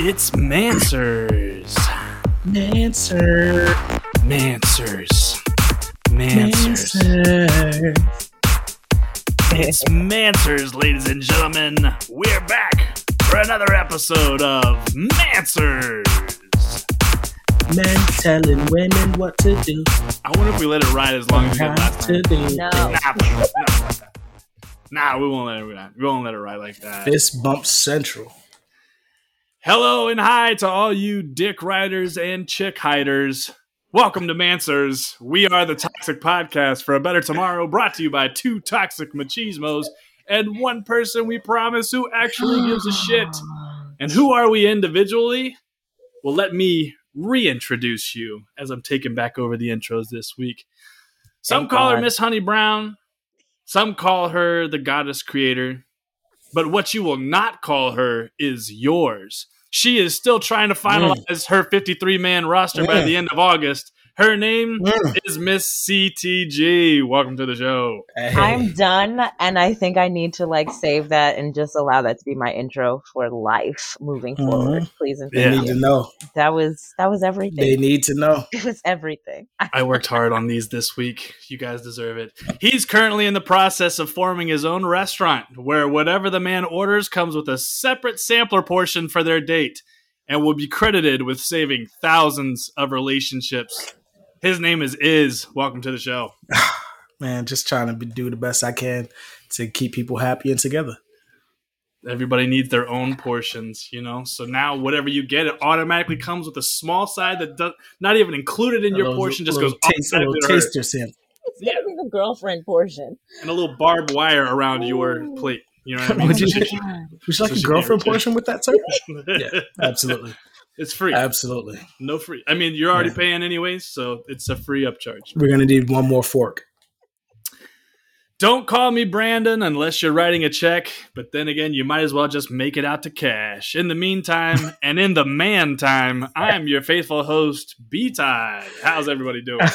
It's Mansers. Manser. Mansers. Mansers. It's Mansers, ladies and gentlemen. We're back for another episode of Mansers. Men telling women what to do. I wonder if we let it ride as long as we How did last to time. do. No. Nah, nah, nah, we won't let it ride. We won't let it ride like that. Fist bump central. Hello and hi to all you dick riders and chick hiders. Welcome to Mansers. We are the Toxic Podcast for a Better Tomorrow, brought to you by two toxic machismos and one person we promise who actually gives a shit. And who are we individually? Well, let me reintroduce you as I'm taking back over the intros this week. Some Thank call her Miss Honey Brown, some call her the goddess creator, but what you will not call her is yours. She is still trying to finalize her 53 man roster by Mm. the end of August. Her name Mm. is Miss CTG. Welcome to the show. Hey. I'm done, and I think I need to like save that and just allow that to be my intro for life moving Mhm. forward, please and they thank need you. to know. That was that was everything. They need to know. It was everything. I worked hard on these this week. You guys deserve it. He's currently in the process of forming his own restaurant where whatever the man orders comes with a separate sampler portion for their date and will be credited with saving thousands of relationships. His name is Iz. Welcome to the show. Man, just trying to be, do the best I can to keep people happy and together. Everybody needs their own portions, you know. So now whatever you get, it automatically comes with a small side that does not even included in A your little- portion, just little goes taste, a automatically little to her. taster sample. It's the girlfriend portion. and a little barbed wire around your plate. You know what I mean? Would you- So. Would you like So a girlfriend portion with that circle? Yeah, absolutely, it's free. absolutely. No free. I mean, you're already Yeah. paying anyways, so it's a free upcharge. We're gonna need one more fork. Don't call me Brandon unless you're writing a check, but then again, you might as well just make it out to cash. In the meantime, and in the man time, I'm your faithful host, B Tide. How's everybody doing?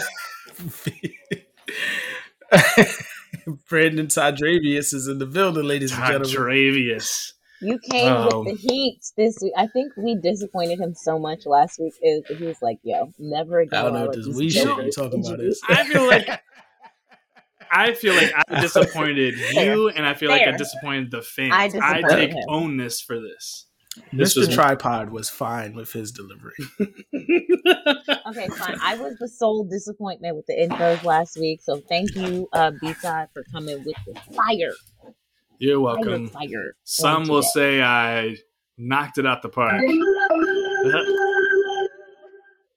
Brandon Todravius is in the building, ladies and gentlemen. Travius. You came Oh. with the heat this week. I think we disappointed him so much last week. Is he was like, "Yo, never again." I don't know will what I this let we these shit jokers you talking about introduce is. I feel like I feel like I disappointed you, and I feel like I disappointed the fans. I I, take him. ownness for this. This Mr. was- Tripod was fine with his delivery. Okay, fine. I was the sole disappointment with the intros last week, so thank you, uh, B-side, for coming with the fire, You're welcome. fire. Some will today. say I knocked it out the park.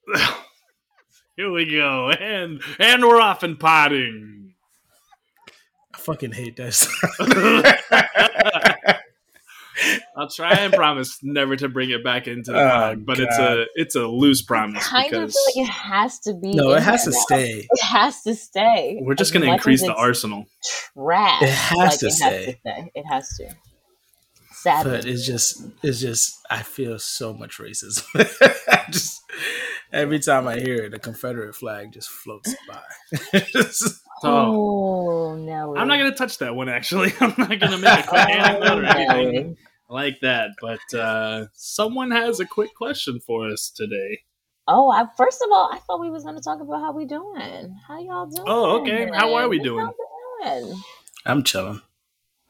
Here we go, and and we're off and potting. I fucking hate this. I'll try and promise never to bring it back into the Oh, pod, but it's a it's a loose promise kind of because feel like it has to be. no, it has to now. stay. It has to stay. we're just going to increase the arsenal. Trash. It has like, to it stay. Has to stay. It has to. Sadly. But it's just, it's just, I feel so much racism. just every time I hear it, the Confederate flag just floats by. Just- So oh. oh, Nelly. I'm not going to touch that one. Actually, I'm not going to make a quick oh, anecdote or Oh, anything Nelly. like that. But uh, someone has a quick question for us today. Oh, I, first of all, I thought we was going to talk about how we doing. How y'all doing? Oh, okay. How are we doing? doing? I'm chilling.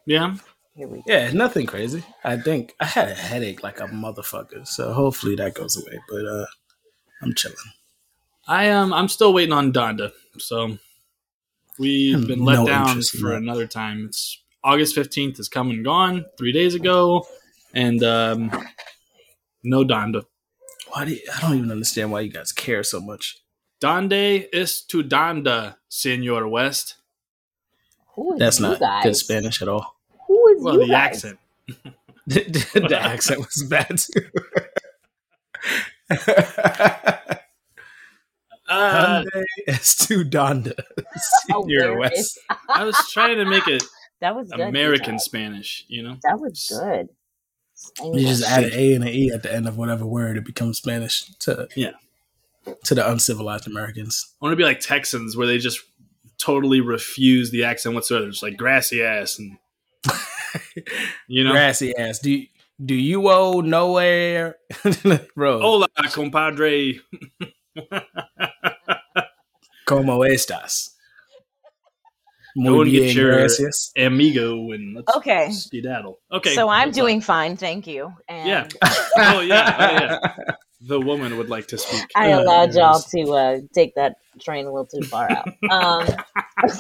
Yeah, Here we go. Yeah, nothing crazy. I think I had a headache like a motherfucker, so hopefully that goes away. But uh I'm chilling. I um I'm still waiting on Donda. So we've Hmm, been let no down for another time. It's August 15th is come and gone three days ago, and um no Donda. Why do you, I don't even understand why you guys care so much. Donde es tu Donda, Senor West? Who is That's not guys? good Spanish at all. Who is Well, you the guys? accent. the, the accent was bad too. Uh, Hyundai S2 Donda. Oh, West. I was trying to make it that was good. American That, Spanish, you know. that was good. You just add an A and an E at the end of whatever word, it becomes Spanish to Yeah. to the uncivilized Americans. I want to be like Texans, where they just totally refuse the accent whatsoever. It's like grassy ass, and you know, Grassy ass. Do you, Do you owe nowhere, bro? Hola, compadre. Como estas? Muy Go and get bien, your gracias. amigo and let's Okay. skedaddle. Okay. So I'm what's up? doing fine, thank you. And Yeah. Oh yeah. Oh, yeah. The woman would like to speak. I Oh, allowed y'all to uh, take that train a little too far out. Um,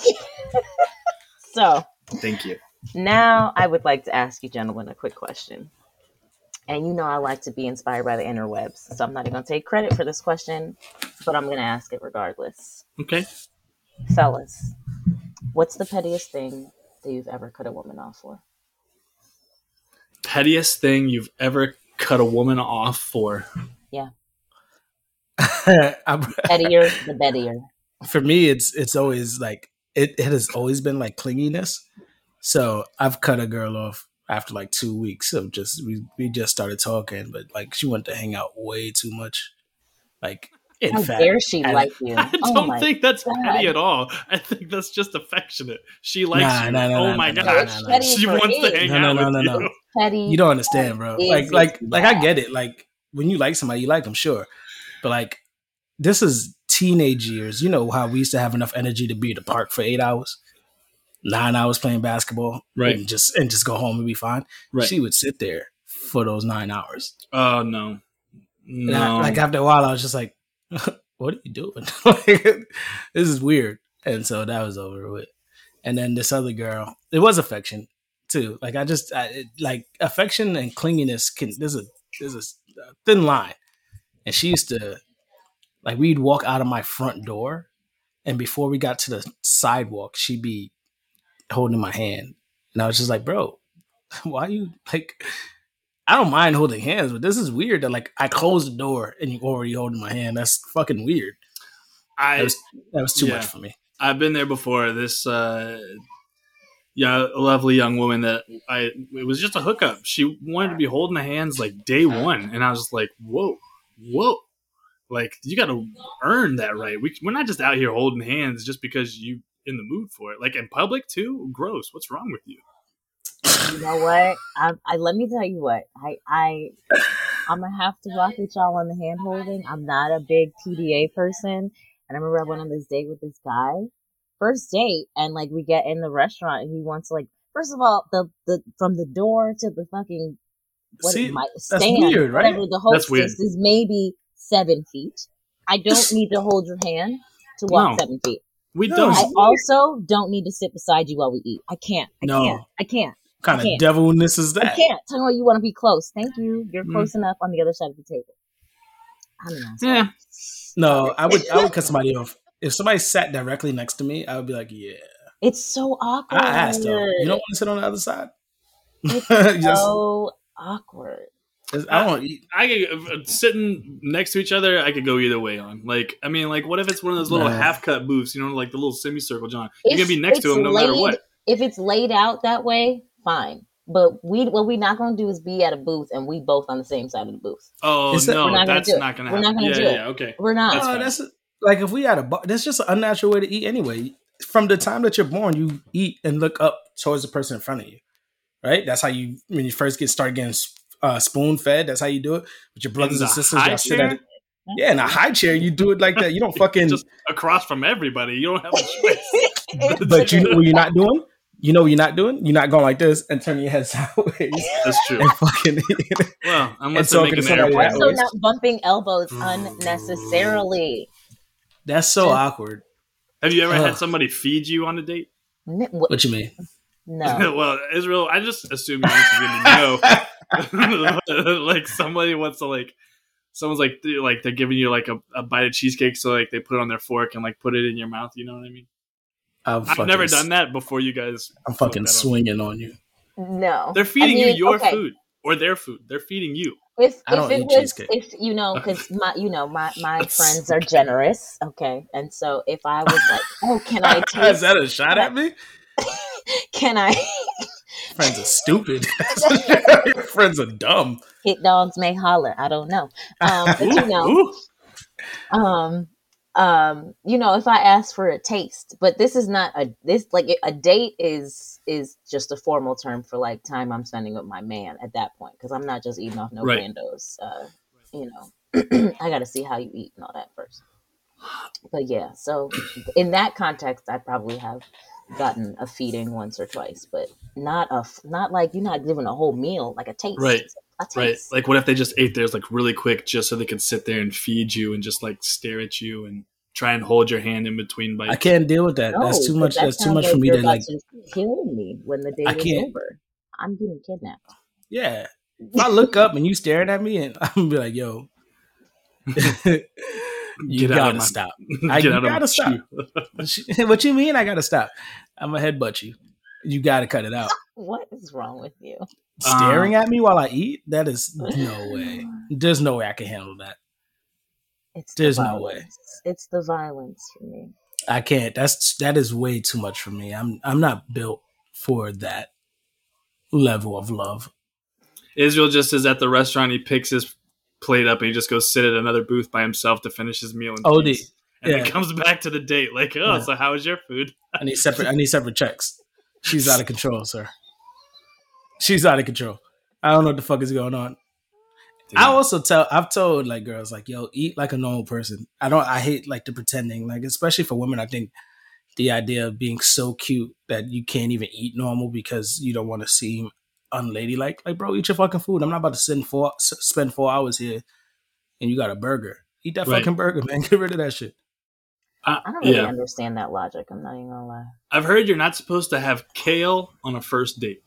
so Thank you. now I would like to ask you, gentlemen, a quick question. And you know I like to be inspired by the interwebs, so I'm not even going to take credit for this question, but I'm going to ask it regardless. Okay. Fellas, what's the pettiest thing that you've ever cut a woman off for? Pettiest thing you've ever cut a woman off for? I'm- Pettier, the bettier. for me, it's it's always like it, it has always been like clinginess. So I've cut a girl off after like two weeks of just we we just started talking, but like she wanted to hang out way too much. Like in How fact, dare she I- like you? I Oh don't my think that's God. petty at all. I think that's just affectionate. She likes Nah, you. nah, nah, oh nah, my nah, gosh. nah, nah, nah. She wants to it. hang No, no, out no, with no, you. no. petty. you don't understand, bro. Is Like it like like I get it. Like when you like somebody, you like them, sure. But like this is teenage years. You know how we used to have enough energy to be at the park for eight hours, nine hours playing basketball, Right. And just and just go home and be fine. Right. She would sit there for those nine hours. Oh no. And I- No. like after a while, I was just like, "What are you doing? like, this is weird." And so that was over with. And then this other girl, it was affection too. Like I just I, it, like affection and clinginess can. There's a there's a thin line. And she used to like we'd walk out of my front door, and before we got to the sidewalk, she'd be holding my hand, and I was just like, "Bro, why are you like?" I don't mind holding hands, but this is weird that like I closed the door and you already holding my hand. That's fucking weird. I That was that was too Yeah. much for me. I've been there before. This uh yeah, a lovely young woman that I it was just a hookup. She wanted to be holding the hands like day one, and I was just like, "Whoa, whoa!" Like you got to earn that right. We, we're not just out here holding hands just because you in the mood for it. Like in public too. Gross. What's wrong with you? You know what? I, I let me tell you what. I I I'm gonna have to rock with y'all on the hand holding. I'm not a big PDA person, and I remember I went on this date with this guy, first date, and like we get in the restaurant, and he wants like first of all the the from the door to the fucking what See, it might that's stand, weird, right? whatever the That's weird. hostess is maybe seven feet. I don't need to hold your hand to walk No. seven feet. We No, don't. I also don't need to sit beside you while we eat. I can't. I No. can't. I can't. Kind of devilness is that? I can't. Tell me you want to be close. Thank you. You're Mm. close enough on the other side of the table. I don't know. yeah. No, I would I would cut somebody off. If somebody sat directly next to me, I would be like, yeah. It's so awkward. I asked though. You don't want to sit on the other side? It's Just- so awkward. I don't eat. I could uh, sitting next to each other. I could go either way on. Like, I mean, like, what if it's one of those little Nah. half cut booths? You know, like the little semicircle, John. You're gonna be next to him no matter what. If it's laid out that way, fine. But we what we're not going to do is be at a booth and we both on the same side of the booth. Oh that- no, We're not gonna that's not gonna We're not gonna yeah, do yeah, it. yeah, okay. We're not. That's no, fine. that's like if we had a bar. That's just an unnatural way to eat anyway. From the time that you're born, you eat and look up towards the person in front of you, right? That's how you when you first get start getting uh, spoon fed. That's how you do it But your brothers and sisters. Y'all sit at it. Yeah, in a high chair, you do it like that. You don't fucking. Just across from everybody. You don't have a choice. but you know what you're not doing. You know what you're not doing. You're not going like this and turning your head sideways That's true. and fucking. Well, unless And they make talking an to somebody airplane. that also way. not bumping elbows mm. unnecessarily. That's so awkward. Have you ever had somebody feed you on a date? What- What you mean? No. well, Israel, I just assume you answer no. like somebody wants to like someone's like like they're giving you like a, a bite of cheesecake, so like they put it on their fork and like put it in your mouth. You know what I mean? I'm I've never done that before. You guys, I'm fucking swinging on you. No. They're feeding I mean, you your okay. food or their food. They're feeding you. If, I if don't it eat was, cheesecake. if you know, because my, you know, my my friends are generous, okay, and so if I was like, oh, can I Taste, Is that a shot at me? Can I? Friends are stupid. Your friends are dumb. Hit dogs may holler. I don't know, um, but you know, Ooh, ooh. um, um, you know, if I ask for a taste, but this is not a this like a date is is just a formal term for like time I'm spending with my man at that point because I'm not just eating off no Right. randos. Uh, you know, I got to see how you eat and all that first. But yeah, so in that context, I probably have gotten a feeding once or twice, but not a not like you're not giving a whole meal like a taste, Right. A taste. Right. Like, what if they just ate theirs like really quick just so they could sit there and feed you and just like stare at you and try and hold your hand in between bites? I can't deal with that. No, that's too much. that That's too much like for me to like. to kill me when the day I is can't. over. I'm getting kidnapped. Yeah. If I look up and you staring at me, and I'm gonna be like, "Yo, you Get out of gotta my- stop." Get I- you out gotta my stop. what you mean? I gotta stop? I'm gonna headbutt you. You gotta cut it out. What is wrong with you? Staring um, at me while I eat? That is no way. There's no way I can handle that. It's the There's no way. It's the violence for me. I can't. That's that is way too much for me. I'm I'm not built for that level of love. Israel just is at the restaurant. He picks his plate up and he just goes sit at another booth by himself to finish his meal. In OD. peace. And oh, then Yeah. comes back to the date like, oh, Yeah. so how was your food? I need separate. I need separate checks. She's out of control, sir. She's out of control. I don't know what the fuck is going on. I also tell I've told like girls like yo eat like a normal person. I don't I hate like the pretending like especially for women. I think the idea of being so cute that you can't even eat normal because you don't want to seem unladylike. Like bro, eat your fucking food. I'm not about to send four s- spend four hours here and you got a burger. Eat that Right. fucking burger, man. Get rid of that shit. I, I don't really yeah. understand that logic. I'm not even gonna lie. I've heard you're not supposed to have kale on a first date.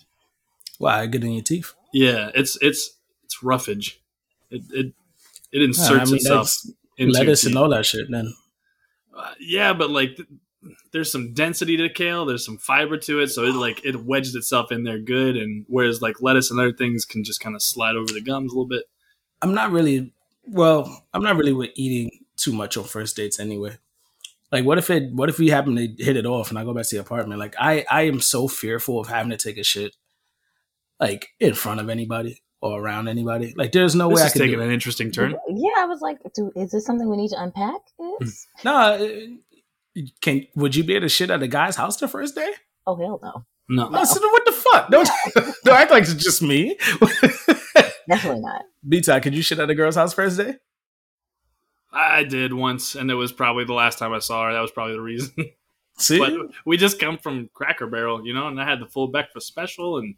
Why get in your teeth? Yeah, it's it's it's roughage. It it, it Yeah, inserts I mean, itself into lettuce and all that shit. Then Uh, yeah, but like th- there's some density to kale, there's some fiber to it, so it like it wedges itself in there good. And whereas like lettuce and other things can just kind of slide over the gums a little bit. I'm not really well, I'm not really with eating too much on first dates anyway. Like what if it what if we happen to hit it off and I go back to the apartment? Like I I am so fearful of having to take a shit like in front of anybody or around anybody. Like there's no this way I is can taking an interesting turn. Yeah, I was like, dude, is this something we need to unpack? Is? No, uh, can would you be able to shit at a guy's house the first day? Oh hell no, No, No, so what the fuck? Don't don't act like it's just me. definitely not. B-Tie, could you shit at a girl's house first day? I did once, and it was probably the last time I saw her. That was probably the reason. See? but we just come from Cracker Barrel, you know, and I had the full breakfast special, and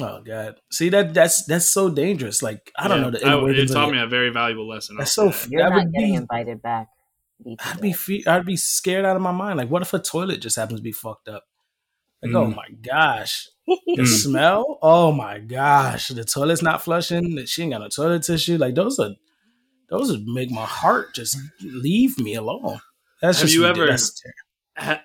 Oh god. See that that's that's so dangerous. Like I don't yeah, know the I- inner it workings of taught it. me a very valuable lesson. That's I'll so say You're that not would getting be invited back. I'd be fe- I'd be scared out of my mind. Like what if a toilet just happens to be fucked up? Like oh Mm. my gosh. The Mm. smell? Oh my gosh. The toilet's not flushing. She ain't got no toilet tissue. Like those are those would make my heart just leave me alone. That's Have just you ever- that's ha-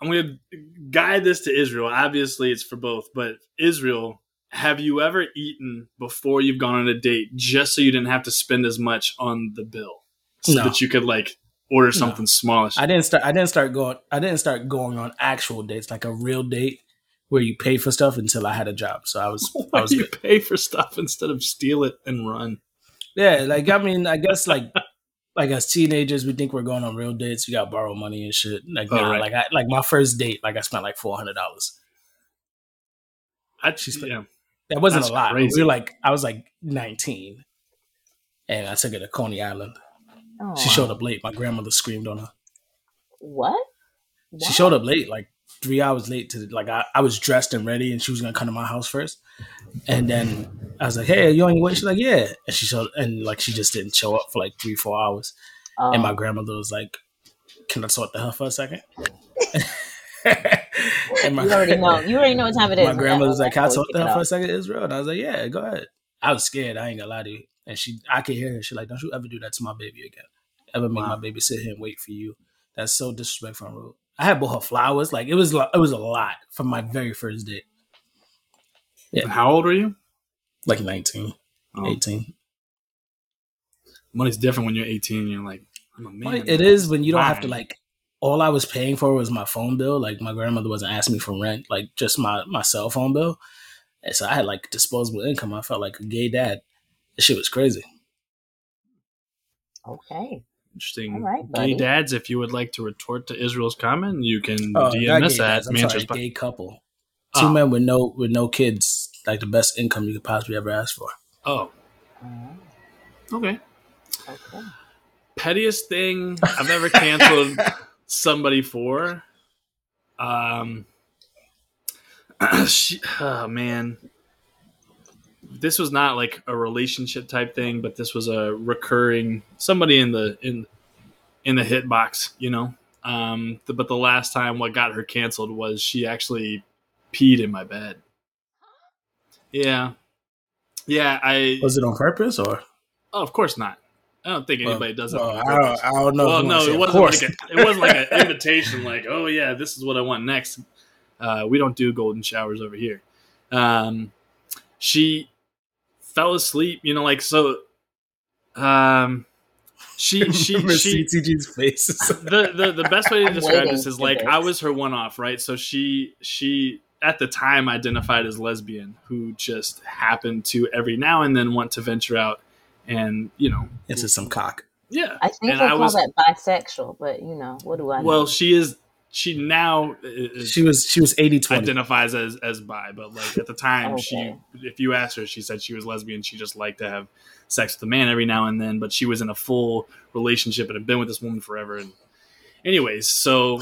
I'm going to guide this to Israel. Obviously, it's for both, but Israel, have you ever eaten before you've gone on a date just so you didn't have to spend as much on the bill, so No. that you could like order something smallish? I didn't start I didn't start going I didn't start going on actual dates, like a real date where you pay for stuff until I had a job. So I was I Why was do you good. pay for stuff instead of steal it and run? Yeah, like I mean, I guess like like as teenagers, we think we're going on real dates. We got to borrow money and shit. Like, Oh, nah, right. like I like my first date, like I spent like four hundred dollars. I, She's- yeah. That wasn't That's a lot. crazy. We were like, I was like nineteen, and I took her to Coney Island. Oh, She showed up late. My grandmother screamed on her. What? She showed up late, like three hours late to like I, I was dressed and ready, and she was gonna come to my house first. And then I was like, "Hey, are you on your way?" She's like, "Yeah." And she showed, and like she just didn't show up for like three, four hours. Oh, And my oh. grandmother was like, "Can I talk to her for a second? and my, you already know. You already know what time it is. my grandmother was like, "Can I talk to her for a second, Israel?" And I was like, "Yeah, go ahead." I was scared. I ain't gonna lie to you. And she, I could hear her. She like, "Don't you ever do that to my baby again? Ever make Wow. my baby sit here and wait for you? That's so disrespectful and rude." I had bought her flowers. Like it was, it was a lot for my very first date. Yeah. And How old were you? Like 19, Oh, 18. money's different when you're 18. And you're like, I'm a man. It is when you don't have to like. All I was paying for was my phone bill. Like my grandmother wasn't asking me for rent, like just my my cell phone bill. And so I had like disposable income. I felt like a gay dad. This shit was crazy. Okay. Interesting. All right, gay dads, if you would like to retort to Israel's comment, you can uh, Oh, DM not us at dads, sorry, Manchester. gay couple. Two Oh. men with no with no kids, like the best income you could possibly ever ask for. Oh, Oh, okay. okay. Pettiest thing I've ever canceled somebody for. Um, she, oh man, this was not like a relationship type thing, but this was a recurring somebody in the in in the hit box, you know. Um, the, but the last time what got her canceled was she actually peed in my bed. Yeah, yeah. I Was it on purpose or? oh, of course not. I don't think anybody does that. Well, on I, don't, I don't know. Well, no, it wasn't course. like a, it wasn't like an invitation. Like, oh yeah, this is what I want next. Uh, we don't do golden showers over here. Um, she fell asleep. You know, like so. Um, she she she. CTG's face. The, the the best way to describe this is like. I was her one off, right? So she she at the time identified as lesbian, who just happened to every now and then want to venture out and you know Into some cock. yeah. I think And they I call was- that bisexual, but you know, what do I know? Well, she is. She now is, She was she was 80 20. identifies as as bi, but like at the time, she if you asked her, she said she was lesbian. She just liked to have sex with a man every now and then, but she was in a full relationship and had been with this woman forever. And anyways, so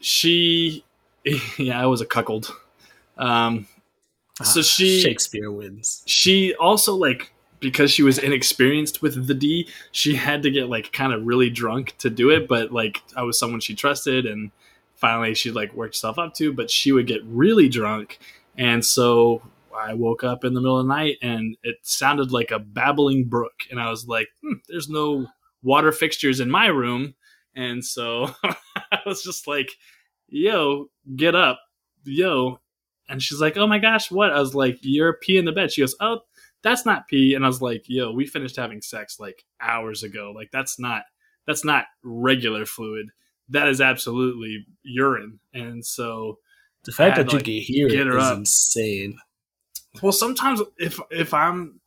she, yeah, I was a cuckold. Um, so she- Shakespeare wins. she also like because she was inexperienced with the D, she had to get like kind of really drunk to do it. But like I was someone she trusted, and finally she like worked herself up to. But she would get really drunk, and so I woke up in the middle of the night, and it sounded like a babbling brook, and I was like, hmm, "There's no water fixtures in my room," and so I was just like, "Yo, get up, yo." And she's like, "Oh my gosh, what?" I was like, "You're pee in the bed." She goes, "Oh, that's not pee." And I was like, "Yo, we finished having sex like hours ago. Like that's not that's not regular fluid. That is absolutely urine." And so, The fact that to, you like, can hear get her is up. insane. well, sometimes if if I'm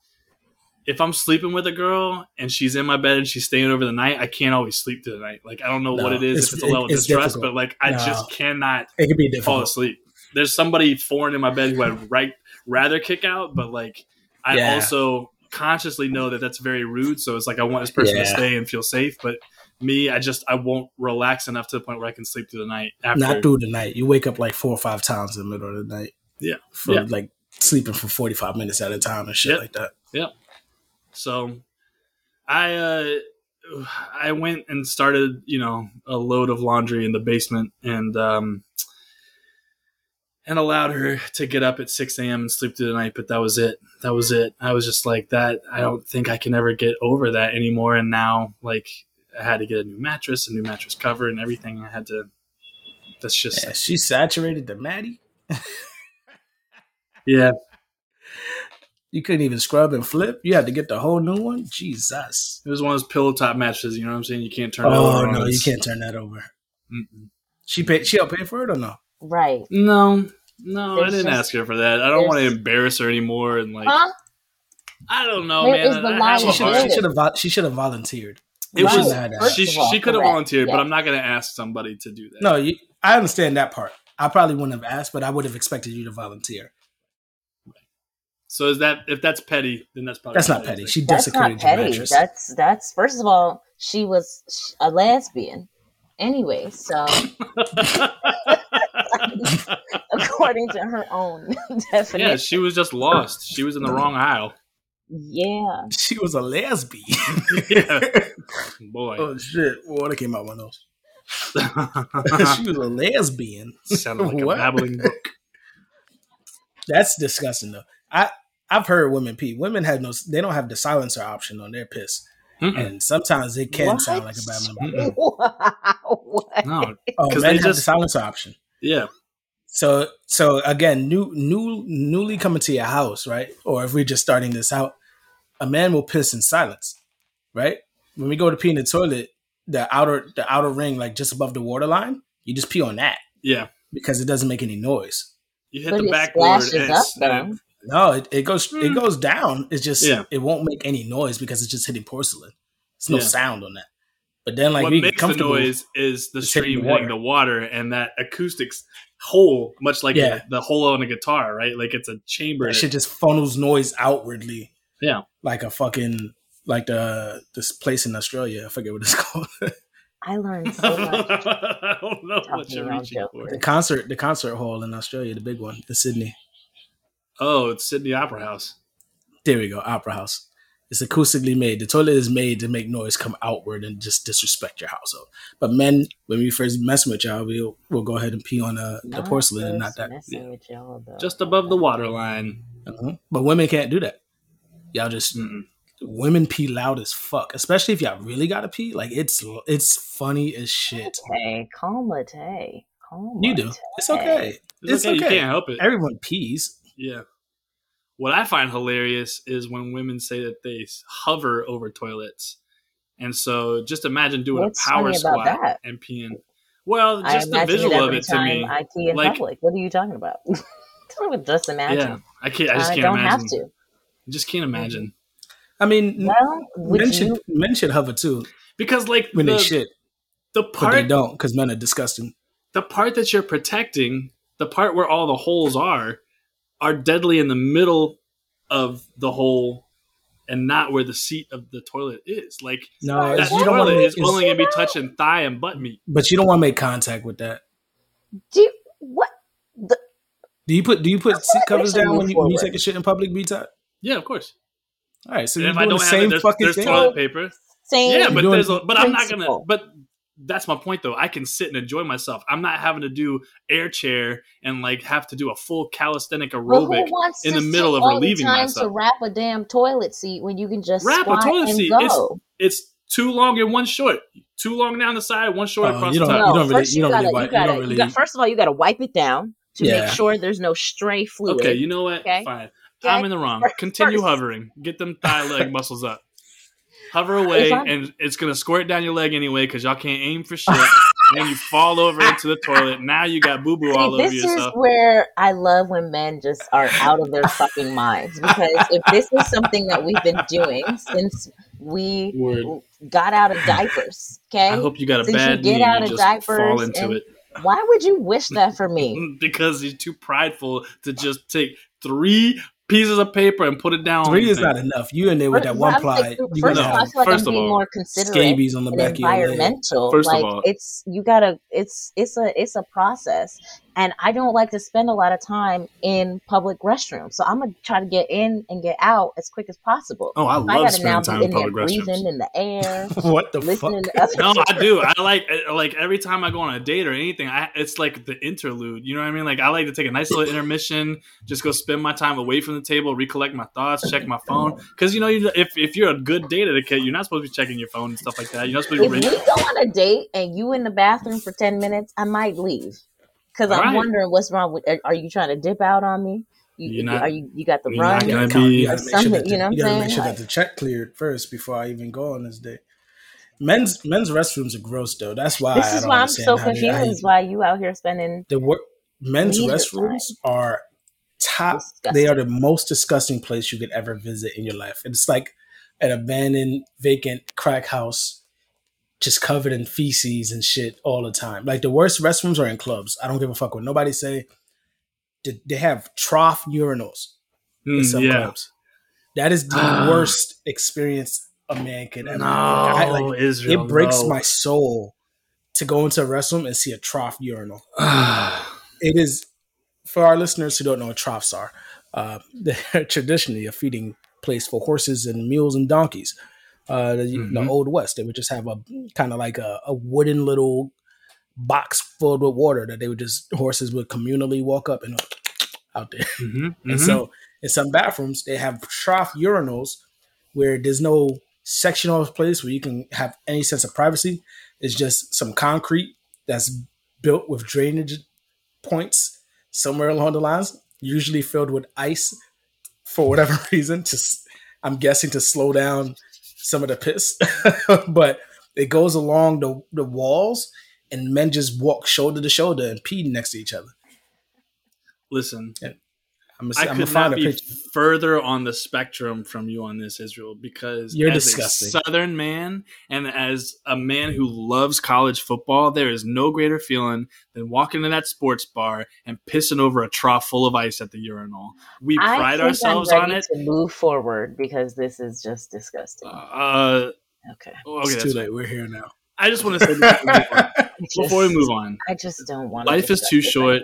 if I'm sleeping with a girl and she's in my bed and she's staying over the night, I can't always sleep through the night. Like I don't know No, what it is, it's- if it's a level of distress, difficult. but like I No. just cannot It could be fall asleep. There's somebody foreign in my bed who I'd right rather kick out, but like I Yeah. also consciously know that that's very rude. So it's like I want this person to stay and feel safe, but me, I just I won't relax enough to the point where I can sleep through the night after. Not through the night. You wake up like four or five times in the middle of the night. Yeah. For Yeah. like sleeping for 45 minutes at a time and shit Yep. like that. So I uh I went and started, you know, a load of laundry in the basement and um and allowed her to get up at 6 a.m. and sleep through the night, but that was it. That was it. I was just like that. I don't think I can ever get over that anymore. And now, like, I had to get a new mattress, a new mattress cover, and everything. I had to. That's just Yeah, she saturated the Maddie. yeah. You couldn't even scrub and flip. You had to get the whole new one. Jesus. It was one of those pillow top mattresses. You know what I'm saying? You can't turn it Oh over. no, you can't turn that over. Mm-mm. She paid. She helped pay for it or no? right. No, no, I didn't just- ask her for that. I don't want to embarrass her anymore. And like, Huh? I don't know, Where man. is the I- I line She should. She should have. She should have volunteered. It Right. was First First she all, she could have correct. volunteered, but I'm not going to ask somebody to do that. No, you, I understand that part. I probably wouldn't have asked, but I would have expected you to volunteer. So is that if that's petty, then that's probably That's not what petty. is. She That's desecrated not your mattress. That's that's first of all, she was a lesbian. Anyway, so according to her own definition, yeah, she was just lost. She was in the wrong aisle. yeah. she was a lesbian. Yeah. Boy, oh shit! Water came out my nose. she was a lesbian. sounded like a babbling brook. That's disgusting though. I I've heard women pee. Women have no. They don't have the silencer option on their piss, Mm-mm. and sometimes it can What? sound like a bad brook. Wow. What? No, Oh, 'Cause men they have the just- silencer option. yeah, So so again, new new newly coming to your house, right? Or if we're just starting this out, a man will piss in silence, right? When we go to pee in the toilet, the outer the outer ring, like just above the water line, you just pee on that yeah. because it doesn't make any noise. You hit But the it backboard splashes and up though. And it- No, it, it goes it Hmm. goes down. It's just Yeah. it won't make any noise because it's just hitting porcelain. There's no Yeah. sound on that. But then like what being makes the noise is the is hitting stream the hitting water. the water and that acoustics hole, much like Yeah. the, the hole on a guitar, right? Like it's a chamber. that shit just funnels noise outwardly. Yeah. Like a fucking like the this place in Australia. I forget what it's called. I learned so much. I don't know what you're reaching for. the concert the concert hall in Australia, the big one in Sydney. Oh, it's Sydney Opera House. There we go, Opera House. It's acoustically made. The toilet is made to make noise come outward and just disrespect your household. But men, when we first mess with y'all, we'll we'll go ahead and pee on uh, the Not porcelain and not that. messing yeah. with y'all. Just above the water line. Uh-huh. But women can't do that. Y'all just Mm-mm. women pee loud as fuck, especially if y'all really gotta pee. Like it's it's funny as shit. Hey, calm Tay. Calm You do. It's okay. It's, It's okay. You can't help it. Everyone pees. Yeah. What I find hilarious is when women say that they hover over toilets. And so just imagine doing What's a power squat that? and peeing. Well, I just the visual it of it to me. I pee in like- public. What are you talking about? just imagine. Yeah. I can't I just can't don't imagine. have to. I just can't imagine. I mean, Well, would men you? men should hover too Because like when the, they shit, the but part they don't because men are disgusting. the part that you're protecting, the part where all the holes are, are deadly in the middle of the hole and not where the seat of the toilet is. Like No, that it's- you don't want toilet to. is only gonna be touching thigh and butt meat. But you don't want to make contact with that. Do you, what? The, Do you put Do you put seat covers down when you, when you take a shit in public? B top. Yeah, of course. All right, so you're if I doing don't the have same it, there's, fucking there's thing. toilet paper. same. Yeah, but there's a, but I'm not gonna. But that's my point, though. I can sit and enjoy myself. I'm not having to do air chair and like have to do a full calisthenic aerobic. who wants in the middle sit of all relieving the time myself. to wrap a damn toilet seat when you can just Wrap a toilet seat. go? It's too long and one short. Too long down the side, one short Oh, across you the don't- top. No, you don't really- first you don't gotta, really wi- you you gotta, don't really- got, first of all, you got to wipe it down to Yeah. make sure there's no stray fluid. Okay, you know what? Okay. Fine. Okay? I'm in the wrong. First- Continue first. hovering. Get them thigh leg muscles up. Hover away, and it's gonna squirt down your leg anyway because y'all can't aim for shit. and then you fall over into the toilet. Now you got boo boo all See, over this yourself. is where I love when men just are out of their fucking minds. Because if this is something that we've been doing since we Word. got out of diapers, okay? I hope you got a Since you bad get knee out and of you just fall diapers into and- it Why would you wish that for me? because you're too prideful to just take three pieces of paper and put it down. Three is not enough. You in there with that one I'm ply. like, You're first gonna of all, I feel like First I'm of being all, more considerate scabies on the back of your leg. environmental. First of all- it's you gotta it's it's a it's a process. And I don't like to spend a lot of time in public restrooms. So I'm gonna try to get in and get out as quick as possible. Oh, I I love gotta now spending time in in public restrooms. breathing in the air, What the listening fuck? to other No, I do. I like eh, like every time I go on a date or anything. I it's like the interlude. You know what I mean? Like I like to take a nice little intermission, just go spend my time away from the table, recollect my thoughts, check my phone. Because you know, you, if if you're a good date etiquette, you're not supposed to be checking your phone and stuff like that. You're not supposed to if be. we go on a date and you in the bathroom for 10 minutes, I might leave. Because I'm Alright. wondering what's wrong with are, are you trying to dip out on me? You, You're not- are you you got the run? not You gonna gotta, count- be- you gotta make sure that the, you know what I'm make sure saying? that the check cleared first before I even go on this date. Men's men's restrooms are gross though. That's why This I is don't why I'm so how they- how confused you- why you out here spending the work men's Leisure restrooms are top disgusting. they are the most disgusting place you could ever visit in your life it's like an abandoned vacant crack house just covered in feces and shit all the time like the worst restrooms are in clubs i don't give a fuck what nobody say They- have trough urinals in Mm, some yeah. clubs that is the worst experience a man could ever No, I, like, Israel. it breaks no. my soul to go into a restroom and see a trough urinal it is for our listeners who don't know what troughs are. Uh, they're traditionally a feeding place for horses and mules and donkeys. Uh, the, the Mhm. old west, they would just have a kind of like a, a wooden little box filled with water that they would just horses would communally walk up and out there. Mhm, And mhm. so in some bathrooms, they have trough urinals where there's no section sectional place where you can have any sense of privacy. It's just some concrete that's built with drainage points somewhere along the lines, usually filled with ice for whatever reason. Just I'm guessing to slow down some of the piss, but it goes along the, the walls, and men just walk shoulder to shoulder and pee next to each other. Listen, Yeah. I'm I gonna could find not be picture. further on the spectrum from you on this, Israel, because You're as disgusting. a Southern man and as a man who loves college football, there is no greater feeling than walking into that sports bar and pissing over a trough full of ice at the urinal. We I pride think ourselves I'm on it. to move forward because this is just disgusting. Uh, okay. okay, it's too late. We're here now. I just want to say before we move on, I just, before we move on, I just don't want. Life is too short.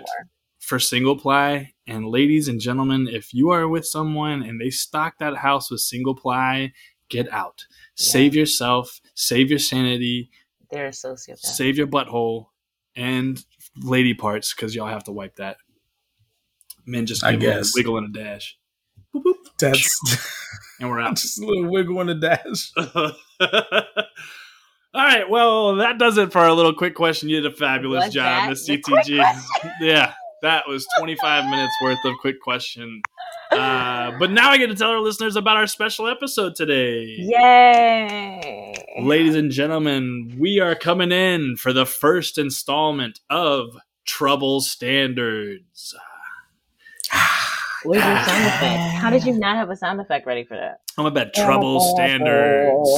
for single ply. And ladies and gentlemen, if you are with someone and they stock that house with single ply, get out. Save yourself, save your sanity, They're a sociopath. save your butthole, and lady parts because y'all have to wipe that. Men just I give a guess. wiggle and a dash, Boop That's and we're out. just a little wiggle in a dash. All right, well, that does it for our little quick question. You did a fabulous Was job, Miss the CTG. yeah, that was 25 minutes worth of quick question. Uh, but now I get to tell our listeners about our special episode today. Yay! Ladies and gentlemen, we are coming in for the first installment of Trouble Standards. Where's your sound effect? How did you not have a sound effect ready for that? I'm about Trouble Standards.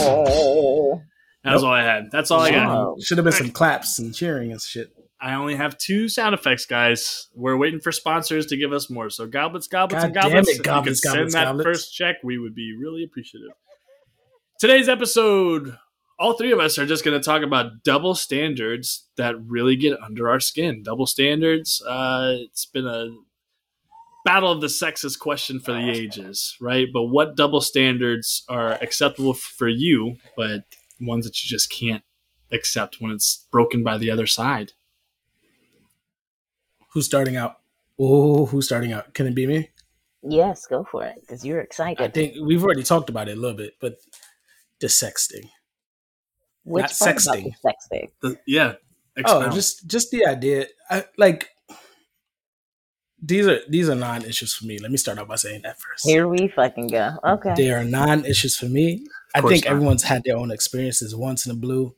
That's all I had. That's all I got. Should have been some claps and cheering and shit. I only have two sound effects, guys. We're waiting for sponsors to give us more. So goblets, goblets, God and damn goblets. it, if you could goblets, send that goblets. first check, we would be really appreciative. Today's episode, all three of us are just going to talk about double standards that really get under our skin. Double standards. Uh, it's been a battle of the sexes question for the ages, right? But what double standards are acceptable for you, but ones that you just can't accept when it's broken by the other side? Who's starting out? Oh, who's starting out? Can it be me? Yes, go for it because you're excited. I think we've already talked about it a little bit, but the sexting. Which not part about sexting. the sexting? The, yeah. Oh, just just the idea. I, like these are these are non-issues for me. Let me start out by saying that first. Here we fucking go. Okay. They are non-issues for me. I think not. everyone's had their own experiences once in a blue,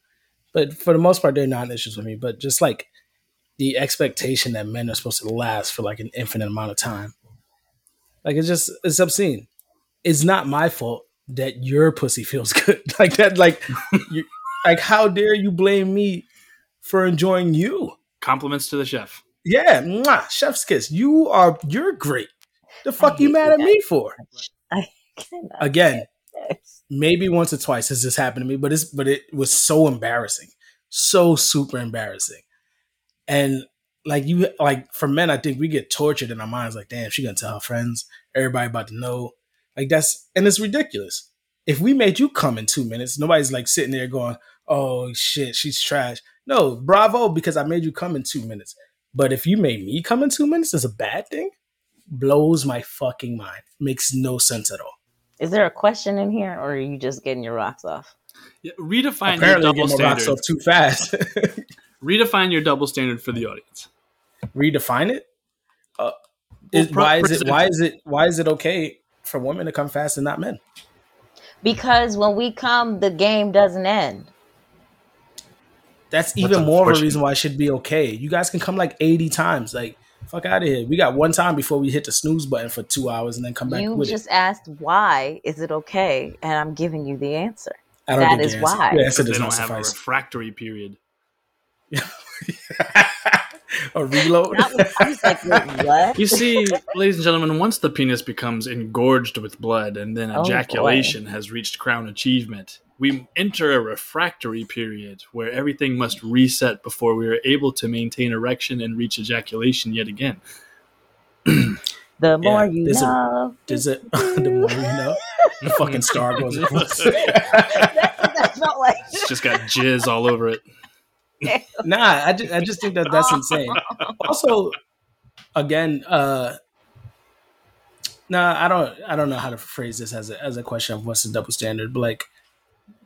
but for the most part, they're non-issues for me. But just like the expectation that men are supposed to last for like an infinite amount of time, like it's just it's obscene. It's not my fault that your pussy feels good like that. Like, you, like how dare you blame me for enjoying you? compliments to the chef. Yeah, mwah, chef's kiss. You are you're great. The fuck you mad you at me for? I Again, maybe once or twice has this happened to me, but it's but it was so embarrassing, so super embarrassing, and like you like for men, I think we get tortured in our minds. Like, damn, she gonna tell her friends, everybody about to know. Like that's and it's ridiculous. If we made you come in two minutes, nobody's like sitting there going, "Oh shit, she's trash." No, bravo, because I made you come in two minutes. But if you made me come in two minutes, is a bad thing. Blows my fucking mind. Makes no sense at all. Is there a question in here, or are you just getting your rocks off? Yeah, redefine Apparently, your double get my rocks off too fast. Redefine your double standard for the audience. Redefine it. Uh, is, why is it? Why is it? Why is it okay for women to come fast and not men? Because when we come, the game doesn't end. That's even more of a reason why it should be okay. You guys can come like eighty times. Like fuck out of here. We got one time before we hit the snooze button for two hours and then come back You with just it. asked why is it okay, and I'm giving you the answer. I don't that think is your answer- why. Your answer they does don't not have a refractory period. a reload. Was, I was like, wait, what? You see, ladies and gentlemen, once the penis becomes engorged with blood and then Oh, boy. ejaculation has reached crown achievement, we enter a refractory period where everything must reset before we are able to maintain erection and reach ejaculation yet again. The more Yeah, you there's a- love, Does it? the more you know, the fucking star goes across. that felt like. It's just got jizz all over it. nah, I just, I just think that that's insane. Also, again, uh, nah, I don't, I don't know how to phrase this as a as a question of what's the double standard, but like,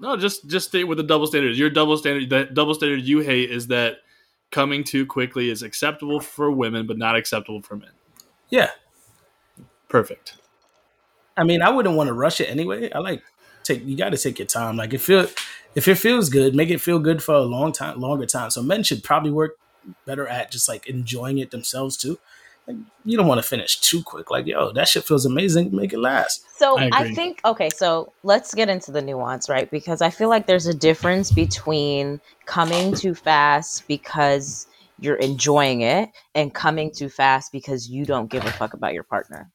No, just just stay with the double standards. Your double standard, the double standard you hate is that coming too quickly is acceptable for women, but not acceptable for men. yeah, Perfect. I mean, I wouldn't want to rush it anyway. I like take you got to take your time. Like, if feel if it feels good, make it feel good for a long time, longer time. So men should probably work better at just like enjoying it themselves too. Like, you don't want to finish too quick. Like, yo, that shit feels amazing. Make it last. So I I, think okay, so let's get into the nuance, right? Because I feel like there's a difference between coming too fast because you're enjoying it and coming too fast because you don't give a fuck about your partner.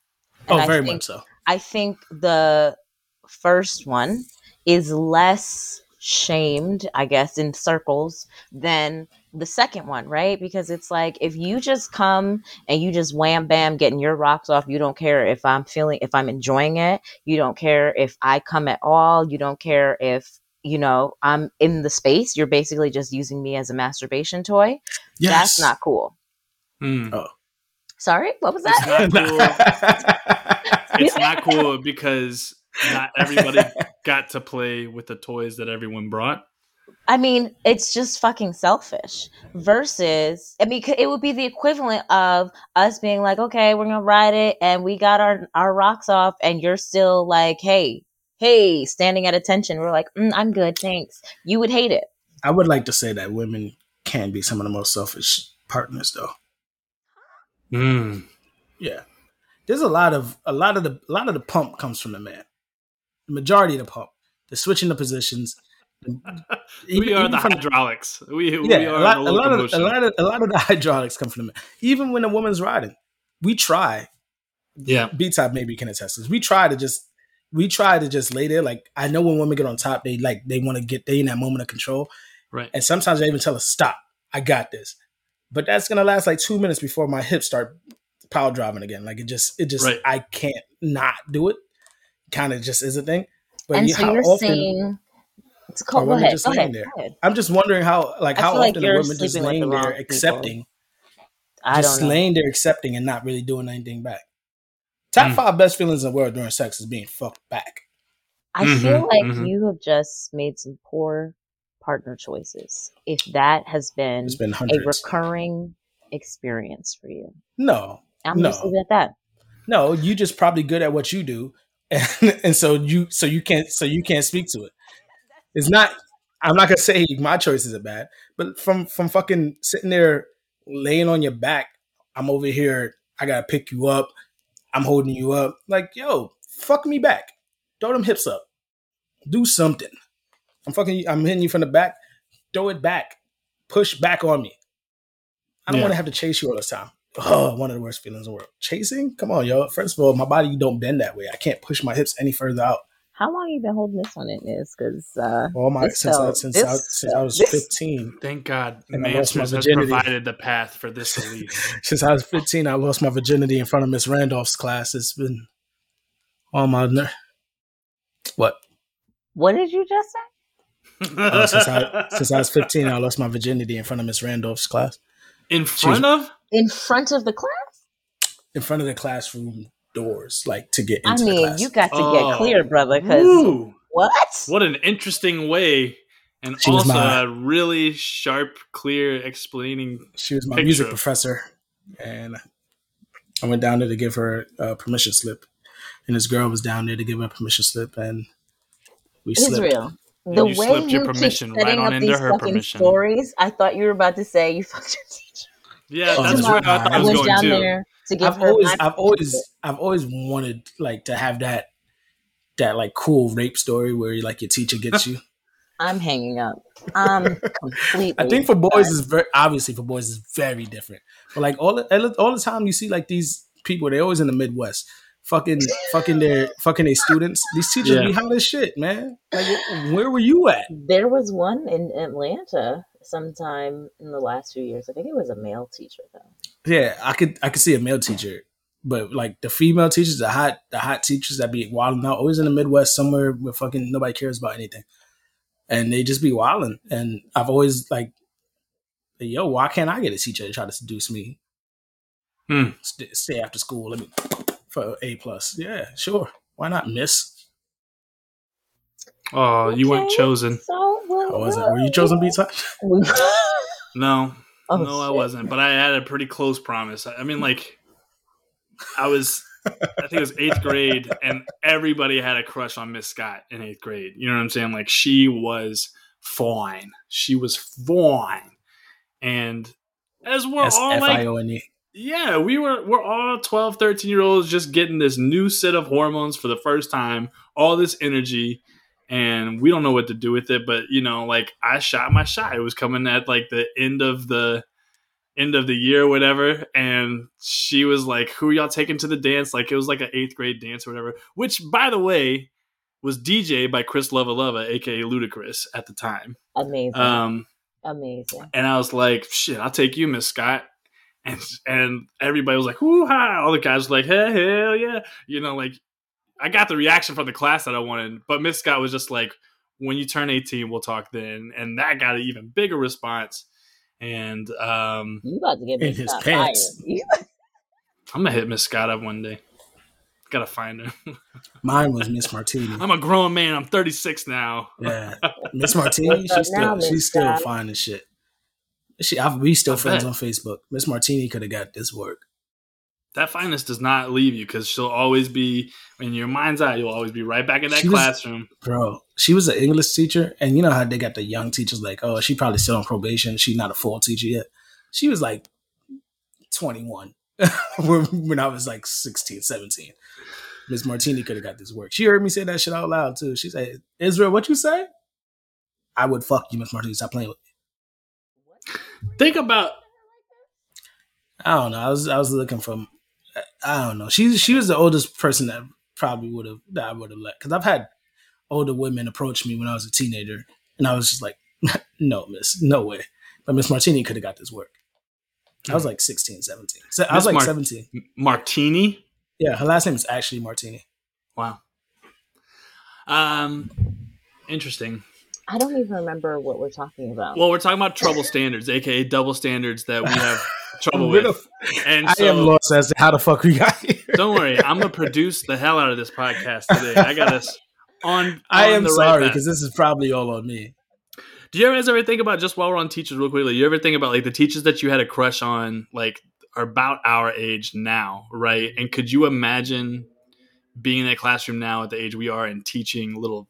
And oh, I very think, much so. I think the first one is less shamed, I guess, in circles than the second one, right? Because it's like if you just come and you just wham bam getting your rocks off, you don't care if I'm feeling if I'm enjoying it, you don't care if I come at all, you don't care if you know I'm in the space, you're basically just using me as a masturbation toy. Yes. That's not cool. Hmm. Oh, Sorry, what was It's that? not cool. it's not cool because not everybody got to play with the toys that everyone brought. I mean, it's just fucking selfish. Versus, I mean, it would be the equivalent of us being like, okay, we're gonna ride it, and we got our our rocks off, and you're still like, hey, hey, standing at attention. We're like, mm, I'm good, thanks. You would hate it. I would like to say that women can be some of the most selfish partners, though. Mm. Yeah, there's a lot of a lot of the a lot of the pump comes from the man. The majority of the pump, the switching the positions. we Even- are even the from- hydraulics. We, we yeah, are a lot, the a lot of a lot of a lot of the hydraulics come from the man. Even when a woman's riding, we try. yeah. B top maybe can attest this. We try to just we try to just lay there. Like I know when women get on top, they like they want to get they in that moment of control, Right. and sometimes they even tell us stop. I got this, but that's gonna last like two minutes before my hips start power driving again. Like it just it just Right. I can't not do it. Kind of just is a thing. But and you- so how you're often? saying, it's cool. Are Go women ahead. just Go laying ahead. there? Ahead. I'm just wondering how like I how feel like often are you're women just sleeping with laying the there accepting, I just don't know. laying there accepting and not really doing anything back. Top Mm. five best feelings in the world during sex is being fucked back. I feel Mhm, like mhm. you have just made some poor partner choices. If that has been It's been a recurring experience for you, no, I'm No. just leave at that. no, you just probably good at what you do, and, and so you so you can't so you can't speak to it. It's not. I'm not gonna say my choices are bad, but from from fucking sitting there laying on your back, I'm over here. I gotta pick you up. I'm holding you up. Like yo, fuck me back. Throw them hips up. Do something. I'm fucking. You, I'm hitting you from the back. Throw it back. Push back on me. I don't Yeah. want to have to chase you all the time. Oh, one of the worst feelings in the world. Chasing? Come on, yo. First of all, my body don't bend that way. I can't push my hips any further out. How long you been holding this one in is because uh, All my This since I, since I, since I was felt- 15. Thank God And I lost my Mansers has provided the path for this elite. Since I was 15, I lost my virginity in front of Miss Randolph's class. It's been all my ner- what? what did you just say? Oh, since I since I was 15, I lost my virginity in front of Miss Randolph's class. In front of? In front of the class? In front of the classroom doors, like to get I into the mean, class. you got to Oh. get clear, brother. Because what? What an interesting way. And She also my- a really sharp, clear explaining. she was my picture. music professor, and I went down there to give her a permission slip, and this girl was down there to give her a permission slip, and we slipped. Israel. And The you way slipped you your keep permission right setting on up into these her fucking permission. stories, I thought you were about to say you fucked your teacher. Yeah, Oh, that's tomorrow where I thought I I I was went going down to. there to give I've always, I've always. I've always wanted like to have that, that like cool rape story where like your teacher gets you. I'm hanging up. I'm completely. I think for boys is very obviously for boys is very different. But like all the all the time you see like these people, they're always in the Midwest, fucking fucking their fucking their students. These teachers Yeah. be hot as shit, man. Like where were you at? there was one in Atlanta sometime in the last few years. I think it was a male teacher though. Yeah, I could I could see a male teacher, but like the female teachers, the hot the hot teachers that be wilding out, always in the Midwest somewhere where fucking nobody cares about anything, and they just be wilding. And I've always like, yo, why can't I get a teacher to try to seduce me? Hmm. St- stay after school, let me for a plus. Yeah, sure. Why not, Miss? Oh, you weren't chosen. So well, I wasn't. Were you chosen, B top? No, Oh, no, I wasn't. But I had a pretty close promise. I I mean, like, I was, I think it was eighth grade, and everybody had a crush on Miss Scott in eighth grade. You know what I'm saying? Like, she was fine. She was fine. And as we're S all F like, I O N yeah, we were we're all 12, 13 year olds just getting this new set of hormones for the first time, all this energy, and we don't know what to do with it. But you know, like I shot my shot. It was coming at like the end of the end of the year or whatever, and she was like, "Who y'all taking to the dance?" Like it was like an eighth grade dance or whatever. Which, by the way, was DJ by Chris Lova Lova, aka Ludacris, at the time. Amazing. Um, Amazing. and I was like, "Shit, I'll take you, Miss Scott." And and everybody was like, "Whoo ha!" All the guys were like, "Hey, hell yeah!" You know, like I got the reaction from the class that I wanted, but Miss Scott was just like, "When you turn 18, we'll talk then," and that got an even bigger response. And um, You about to get In his pants. I'm gonna hit Miss Scott up one day. Gotta find her. Mine was Miss Martini. I'm a grown man. I'm 36 now. Yeah, Miss Martini. She's still Miss she's still fine as shit. She, I, we still I friends bet. on Facebook. Miss Martini could have got this work. That fineness does not leave you because she'll always be in your mind's eye. You'll always be right back in that She was- classroom. Bro, she was an English teacher, and you know how they got the young teachers like, oh, she probably still on probation. She's not a full teacher yet. She was like 21 when, when I was like 16, 17. Miss Martini could have got this work. She heard me say that shit out loud too. She said, Israel, what you say? I would fuck you, Miss Martini. Stop playing with me. Think about I don't know. I was I was looking from I don't know. She she was the oldest person that probably would have that I would have let because I've had older women approach me when I was a teenager, and I was just like, no, miss, no way. But Miss Martini could have got this work. I was like 16, 17. So I was like Mar- 17. Martini. Yeah, her last name is actually Martini. Wow. Um, interesting. I don't even remember what we're talking about. Well, we're talking about trouble standards, aka double standards that we have trouble with. And I am lost as to how the fuck we got here. don't worry, I'm gonna produce the hell out of this podcast today. I got us on. I on am the sorry because this is probably all on me. Do you guys ever think about just while we're on teachers, real quickly? You ever think about like the teachers that you had a crush on, like are about our age now, right? And could you imagine being in that classroom now at the age we are and teaching little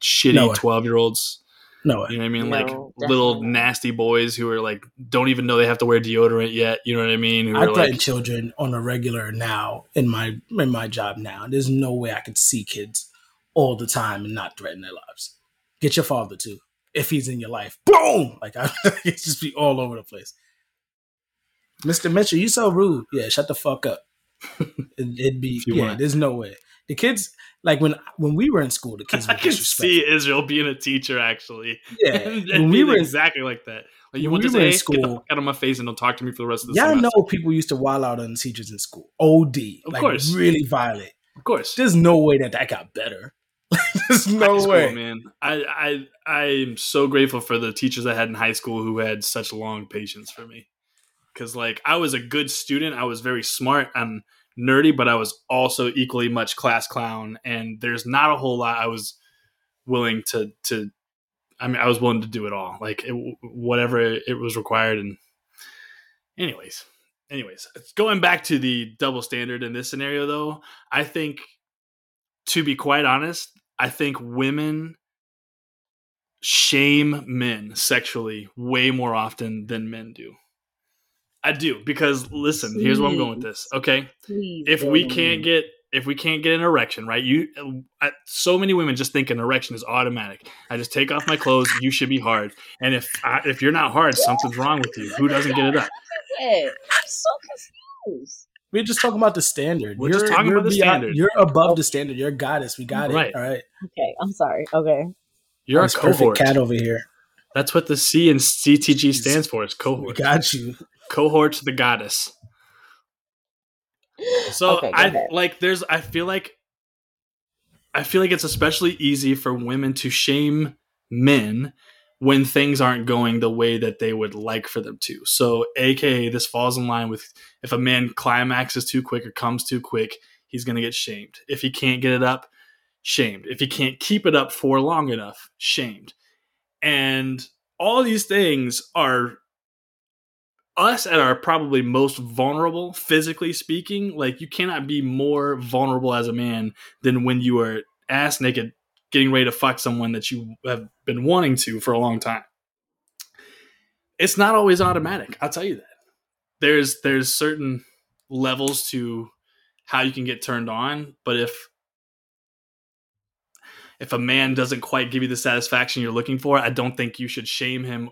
shitty twelve year olds? No way. You know what I mean? No, like definitely little not. nasty boys who are like don't even know they have to wear deodorant yet. You know what I mean? Who I are threaten like, children on a regular now in my in my job now. There's no way I could see kids all the time and not threaten their lives. Get your father too, if he's in your life. Boom! Like I it just be all over the place. Mr. Mitchell, you so rude. Yeah, shut the fuck up. It, it'd be yeah. want. There's no way. The kids like when when we were in school, the kids I can see Israel being a teacher actually. Yeah, and when we were exactly like that. Like you when want we to say, in "Hey, get out of my face and don't talk to me for the rest of the Y'all semester. know people used to wild out on teachers in school. OD. Of like course. really violent. Of course. There's no way that that got better. There's High no school, way. man. I I I'm so grateful for the teachers I had in high school who had such long patience for me. Cause like I was a good student, I was very smart and nerdy, but I was also equally much class clown. And there's not a whole lot I was willing to to. I mean, I was willing to do it all, like it, whatever it was required. And anyways, anyways, going back to the double standard in this scenario, though, I think to be quite honest, I think women shame men sexually way more often than men do. I do because listen, here's where I'm going with this. Okay, Please. if we don't. can't get if we can't get an erection, right? You, I, so many women just think an erection is automatic. I just take off my clothes. You should be hard, and if I, if you're not hard, something's wrong with you. Who doesn't get it up? Hey, I'm so confused. We're just talking about the standard. We're just talking about the beyond- standard. You're above the oh. standard. You're a goddess. We got Right. it. All right. Okay, I'm sorry. Okay. You're a This perfect cat over here. That's what the C and CTG Jeez. stands for. Is We cohort. got you. Cohort the goddess. So Okay, I ahead. like there's I feel like I feel like it's especially easy for women to shame men when things aren't going the way that they would like for them to. So aka this falls in line with if a man climaxes too quick or comes too quick, he's going to get shamed. If he can't get it up, shamed. If he can't keep it up for long enough, shamed. And all these things are us at our probably most vulnerable physically speaking like you cannot be more vulnerable as a man than when you are ass naked getting ready to fuck someone that you have been wanting to for a long time. It's not always automatic i'll tell you that. There's there's certain levels to how you can get turned on, but if if a man doesn't quite give you the satisfaction you're looking for, I don't think you should shame him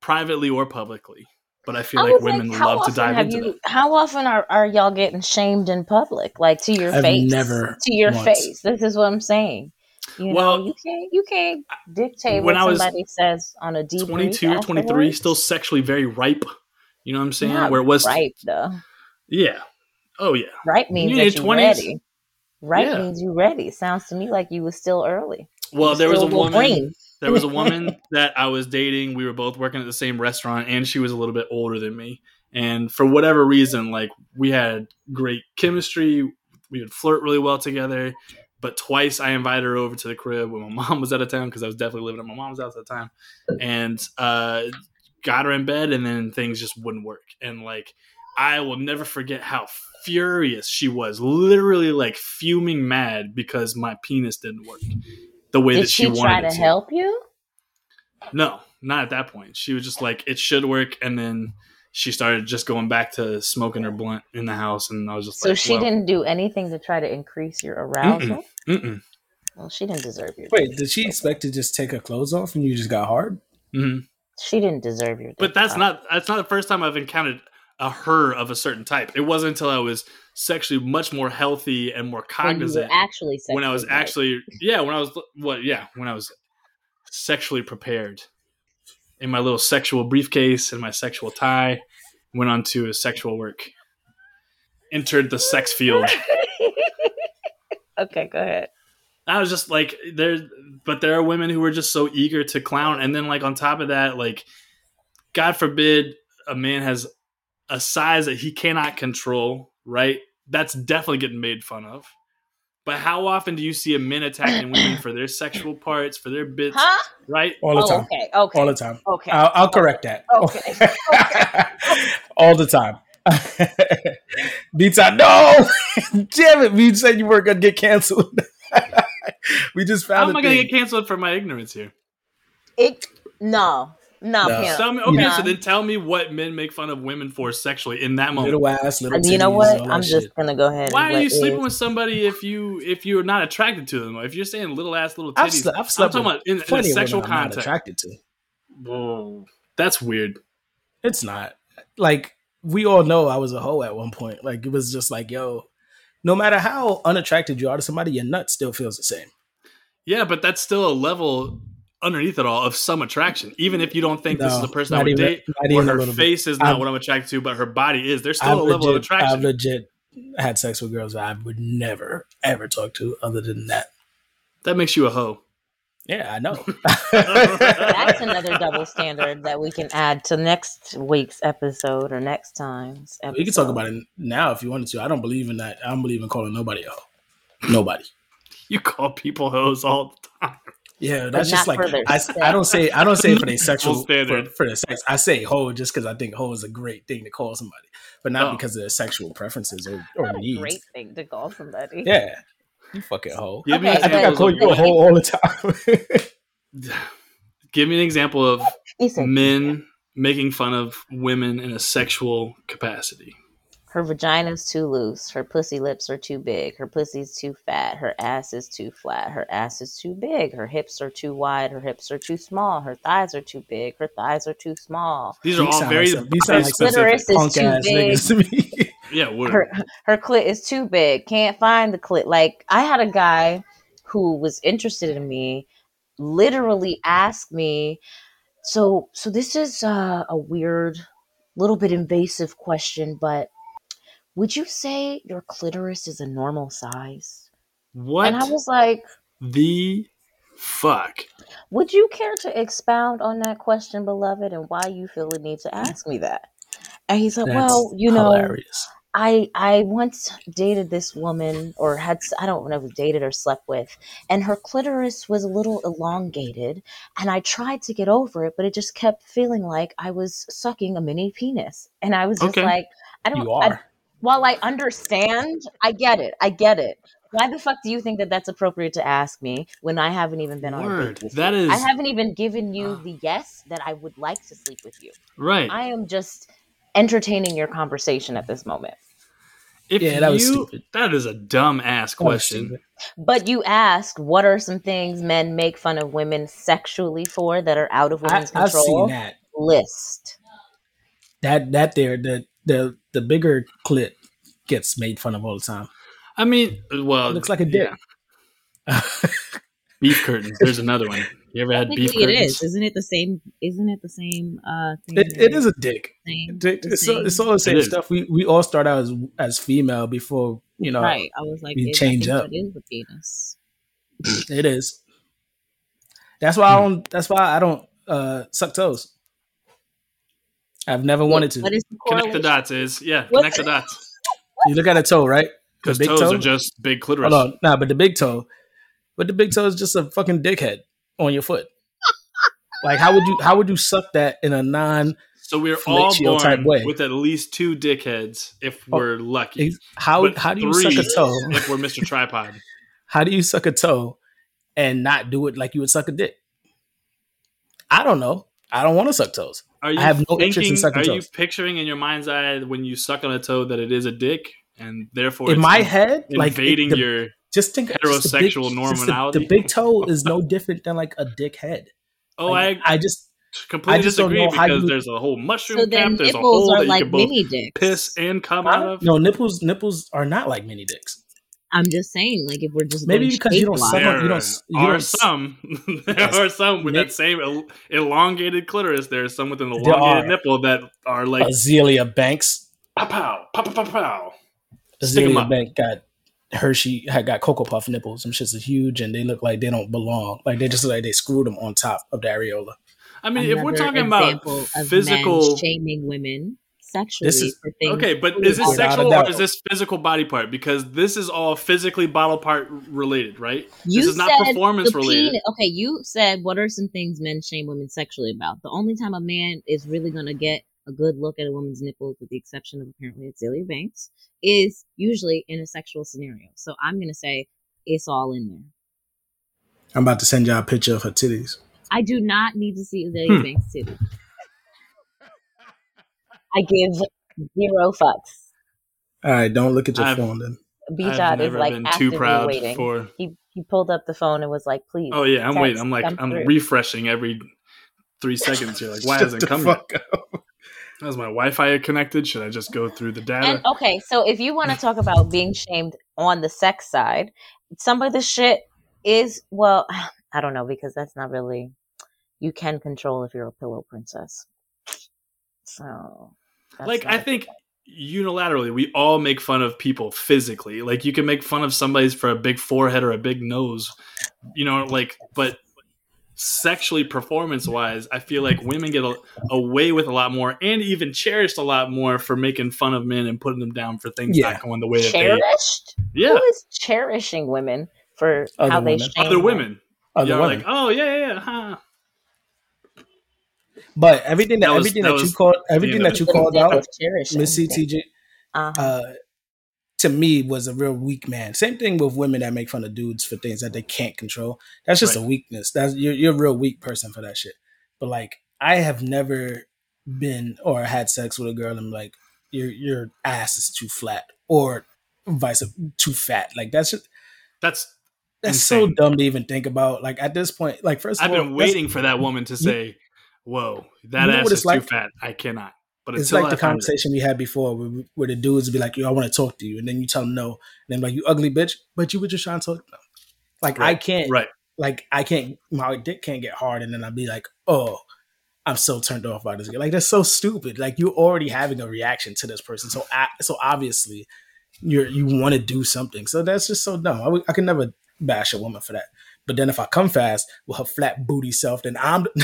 privately or publicly. But I feel I like women how love to dive into you, that. How often are, are y'all getting shamed in public, like to your I've face? never to your once. face. This is what I'm saying. You Well, know, you can't you can't dictate when what I was somebody says on a debrief. 22 or 23, still sexually very ripe. You know what I'm saying? Not Where it was, ripe though. yeah. Oh, yeah. Ripe means in that your you 20s? ready. Ripe Yeah. means you ready. Sounds to me like you was still early. Well, You there was a woman. there was a woman that I was dating. We were both working at the same restaurant, and she was a little bit older than me. And for whatever reason, like we had great chemistry. We would flirt really well together. But twice I invited her over to the crib when my mom was out of town because I was definitely living at my mom's house at the time, and uh, got her in bed, and then things just wouldn't work. And like I will never forget how furious she was, literally like fuming mad because my penis didn't work the way Did that she, she wanted try it to to. help you? No, not at that point. She was just like, it should work. And then she started just going back to smoking her blunt in the house. And I was just like, So like, she well, didn't do anything to try to increase your arousal. Mm-mm. Well, she didn't deserve your. Wait, did she expect to just take her clothes off and you just got hard? Mm-hmm. She didn't deserve your. But that's pic. not that's not the first time I've encountered a her of a certain type. It wasn't until I was sexually much more healthy and more when cognizant actually when I was right. actually yeah when I was what yeah when I was sexually prepared in my little sexual briefcase and my sexual tie went on to sexual work entered the sex field okay, go ahead. I was just like there but there are women who are just so eager to clown and then like on top of that like god forbid a man has a size that he cannot control right that's definitely getting made fun of but how often do you see a men attacking women for their sexual parts for their bits Huh? right All the Oh, time. okay, okay, All the time. okay. I'll, I'll correct that. Okay. All the time. Beats out. No! Damn it. We said you weren't going to get canceled. we just found. How am a i going to thing. get canceled for my ignorance here It no, no, No. pimp. tell me, okay Nah. so then tell me what men make fun of women for sexually in that moment Little ass, little And you know what? I'm just shit. gonna go ahead. Why and are you sleeping it- with somebody if you if you're not attracted to them? If you're saying little ass little I've, titties, I've I'm talking with about in, in a sexual women I'm not context. attracted to. Whoa, that's weird. It's not. Like, we all know I was a hoe at one point. Like, it was just like, yo, no matter how unattracted you are to somebody, your nut still feels the same. Yeah, but that's still a level underneath it all of some attraction. Even if you don't think this is No, the person I would even- date, not or even a her little bit. face is not I've- what I'm attracted to, but her body is. There's I've still a level of attraction. I've legit had sex with girls that I would never, ever talk to other than that. that makes you a hoe. Yeah, I know. That's another double standard that we can add to next week's episode or next time's episode. We can talk about it now if you wanted to. I don't believe in that. I don't believe in calling nobody a hoe. Nobody. You call people hoes all the time. Yeah, that's just like I. I don't say I don't say for their sexual for, standard. for their sex. I say hoe just because I think hoe is a great thing to call somebody, but not Oh. because of their sexual preferences or, or What a needs. great thing to call somebody. Yeah, you fucking hoe. Give me Okay, I think I call you a hoe all the time. give me an example of men making fun of women in a sexual capacity. Her vagina's too loose, her pussy lips are too big, her pussy's too fat, her ass is too flat, her ass is too big, her hips are too wide, her hips are too small, her thighs are too big, her thighs are too small. These are These all sound very like these sound like specific. Clitoris is too big. to me. Yeah, word. her her clit is too big. Can't find the clit. Like I had a guy who was interested in me, literally asked me. So so this is uh, a weird, little bit invasive question, but would you say your clitoris is a normal size? what And I was like, the fuck? would you care to expound on that question, beloved, and why you feel the need to mm. ask me that? And he said, That's well, you know, hilarious. I I once dated this woman, or had I don't know dated or slept with, and her clitoris was a little elongated, and I tried to get over it, but it just kept feeling like I was sucking a mini penis, and I was just Okay. like, I don't. You I, are. While I understand, I get it. I get it. Why the fuck do you think that that's appropriate to ask me when I haven't even been on a date with That you? is- I haven't even given you ah. the yes that I would like to sleep with you. Right. I am just entertaining your conversation at this moment. If Yeah, that was you- stupid. That is a dumb ass question. But you asked, what are some things men make fun of women sexually for that are out of I, women's I've seen that. List. That that there the the the bigger clit gets made fun of all the time. I mean, well, It looks like a dick. yeah. Beef curtains. There's another one. You ever had beef Technically, it curtains? is. Isn't it the same? Isn't it the same uh, thing? It, it is a dick. Same, Dick- the It's, all, it's all the same It is. stuff. We we all start out as as female before you know. right. I was like, we change up. That is the penis. It is. That's why I don't. That's why I don't uh, suck toes. I've never wanted to. What is the Connect the dots is yeah. What- Connect the dots You look at a toe, right? Because toes toe. are just big clitoris. Hold on, nah, but the big toe, but the big toe is just a fucking dickhead on your foot. like, how would you how would you suck that in a non? So we're all Fellatio type born way. with at least two dickheads if Oh, we're lucky. How But how do you suck a toe? if we're Mr. Tripod. How do you suck a toe and not do it like you would suck a dick? I don't know. I don't want to suck toes. Are you I have no interest in thinking- sucking Are toes. you picturing in your mind's eye when you suck on a toe that it is a dick, and therefore in it's my head, like invading the- your? just think just the big- heterosexual just the- normality? The, big toe is no different than like a dick head. Oh, Like, I I just completely I just don't disagree know because you- there's a whole mushroom So cap. There's a nipples hole are that you like can both mini dicks. piss and come out of. no nipples. Nipples are not like mini dicks. I'm just saying, like if we're just Maybe because you don't shape-wise. suck on- There you don't- you are don't- some. there are some with Nick- that same el- elongated clitoris. There are some with an elongated nipple that are like Azealia Banks. pow pow pow pow pow pow. Stick 'em Azealia up. Banks got Hershey had got Cocoa Puff nipples. Some shits are huge and they look like they don't belong. Like they just look like they screwed them on top of the areola. I mean, if we're talking about physical, men shaming women sexually This is- for things. okay, but is this out of- Without a sexual or is this physical body part? Because this is all physically body part related, right? You this is not performance the related. penis- okay, you said what are some things men shame women sexually about? The only time a man is really going to get a good look at a woman's nipples, with the exception of apparently Azealia Banks, is usually in a sexual scenario. So I'm going to say it's all in there. I'm about to send y'all a picture of her titties. I do not need to see Azealia Hmm. Banks titty. I give zero fucks. All right, don't look at your I've- phone then. B I've Dot is like been too proud waiting. for. He he pulled up the phone and was like, "Please." Oh yeah, I'm text waiting. I'm like I'm through. refreshing every three seconds. You're like, why Shut hasn't the come yet? fuck up. Is my Wi-Fi connected? Should I just go through the data? And okay, so if you want to talk about being shamed on the sex side, some of the shit is well, I don't know because that's not really you can control if you're a pillow princess. So, that's like I think unilaterally we all make fun of people physically like you can make fun of somebody's for a big forehead or a big nose you know like but sexually performance wise i feel like women get a, away with a lot more and even cherished a lot more for making fun of men and putting them down for things Yeah. not going the way that cherished. they yeah Who is cherishing women for Other how they women. shame other them? women Other you're women. like oh yeah yeah, yeah huh. But everything that, That was- everything that that, you called everything the that you called out, of cherishing. Miss CTG, Uh-huh. uh, to me was a real weak man. Same thing with women that make fun of dudes for things that they can't control. That's just Right. a weakness. That's you're you're a real weak person for that shit. But like I have never been or had sex with a girl and like your your ass is too flat or vice too fat. Like that's just that's that's so dumb to even think about. Like at this point, like first of i've all, been waiting for that woman to say whoa that you know ass what is it's like? too fat i cannot but It's like the I it- conversation we had before, where, where the dudes would be like, "Yo, I want to talk to you," and then you tell them no, and then like, "You ugly bitch," but you were just trying to talk. To them. Like I can't, right like I can't, my dick can't get hard, and then I'd be like, "Oh, I'm so turned off by this." Like that's so stupid. Like you're already having a reaction to this person, so so obviously you're you want to do something. So that's just so dumb. I, would- I can never bash a woman for that. But then if I come fast with her flat booty self, then I'm.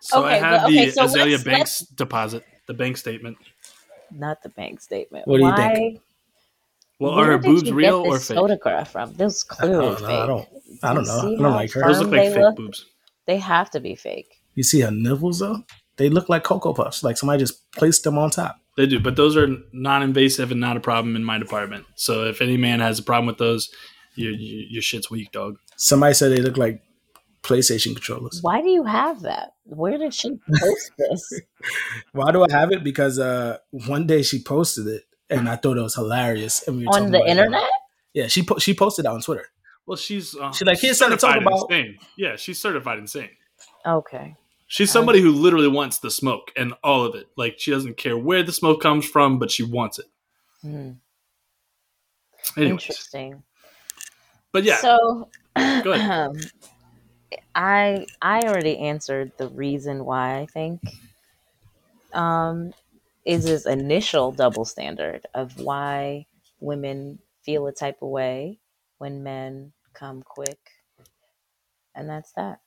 So I have but- okay, the so Azealia let's- Banks deposit, the bank statement. Not the bank statement. What do you Why, think? Well, where are her boobs real or fake? photograph from? This is I clearly don't know. fake. I don't. I don't You know. I don't like her. Those look like fake look? boobs. They have to be fake. You see her nipples though? They look like cocoa puffs. Like somebody just placed them on top. They do, but those are non-invasive and not a problem in my department. So if any man has a problem with those, your your, your shit's weak, dog. Somebody said they look like PlayStation controllers. Why do you have that? Where did she post this? Why do I have it? Because uh, one day she posted it, and I thought it was hilarious. And we were On the about it. internet? Yeah, she po- she posted it on Twitter. Well, she's uh, She like, here's something to talk certified about. Insane. Yeah, she's certified insane. Okay. She's somebody who literally wants the smoke and all of it. Like she doesn't care where the smoke comes from, but she wants it. Hmm. Anyways, Interesting. but yeah, So Go ahead. I I already answered the reason why I think um is this initial double standard of why women feel a type of way when men come quick. And that's that.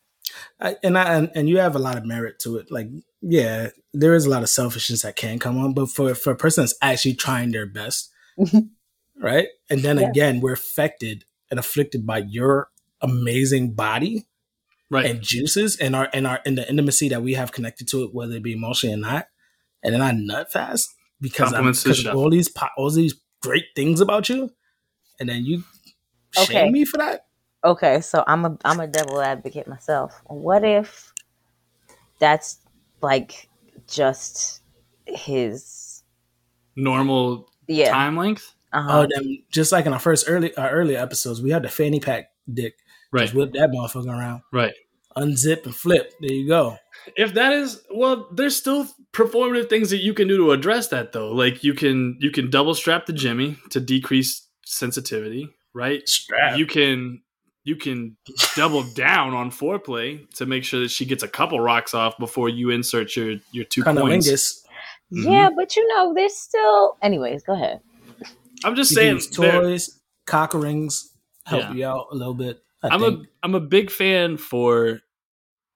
I, and I and, and you have a lot of merit to it. Like, yeah, there is a lot of selfishness that can come on, but for for a person that's actually trying their best, mm-hmm. right? And then Yeah. again, we're affected and afflicted by your amazing body right. and juices and our and our and the intimacy that we have connected to it, whether it be emotionally or not. And then I nut fast because I'm because the of all these all these great things about you, and then you Okay. shame me for that. Okay, so I'm a I'm a devil advocate myself. What if that's like just his Normal yeah. time length. Uh-huh. Oh, then just like in our first early our earlier episodes, we had the fanny pack dick. Right. Just whip that motherfucker around, Right. unzip and flip. There you go. If that is well, there's still performative things that you can do to address that though. Like you can you can double strap the Jimmy to decrease sensitivity, right? Strap. You can you can double down on foreplay to make sure that she gets a couple rocks off before you insert your your two points. Cunnilingus. Mm-hmm. Yeah, but you know, there's still anyways, go ahead. I'm just You saying use toys, cock rings, help Yeah. you out a little bit. I I'm think. a I'm a big fan for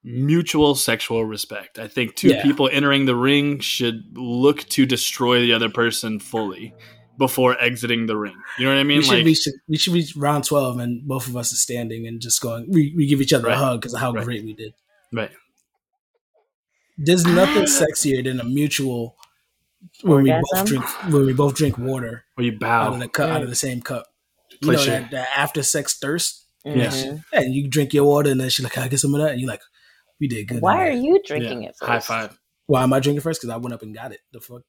mutual sexual respect. I think two Yeah. people entering the ring should look to destroy the other person fully before exiting the ring. You know what I mean? we should Like reach we should reach round twelve and both of us are standing and just going. We, we give each other Right. a hug because of how Right. great we did. right. There's nothing sexier than a mutual when we both drink when we both drink water Or you bow out bow. of the cup out Mm. of the same cup. You Place know your- that, that after sex thirst. Yes. Mhm. And you drink your water, and then she's like, "Can I get some of that?" And you're like, "We did good." Why are tonight." you drinking Yeah. it first? High five. Why am I drinking first? Because I went up and got it. The fuck.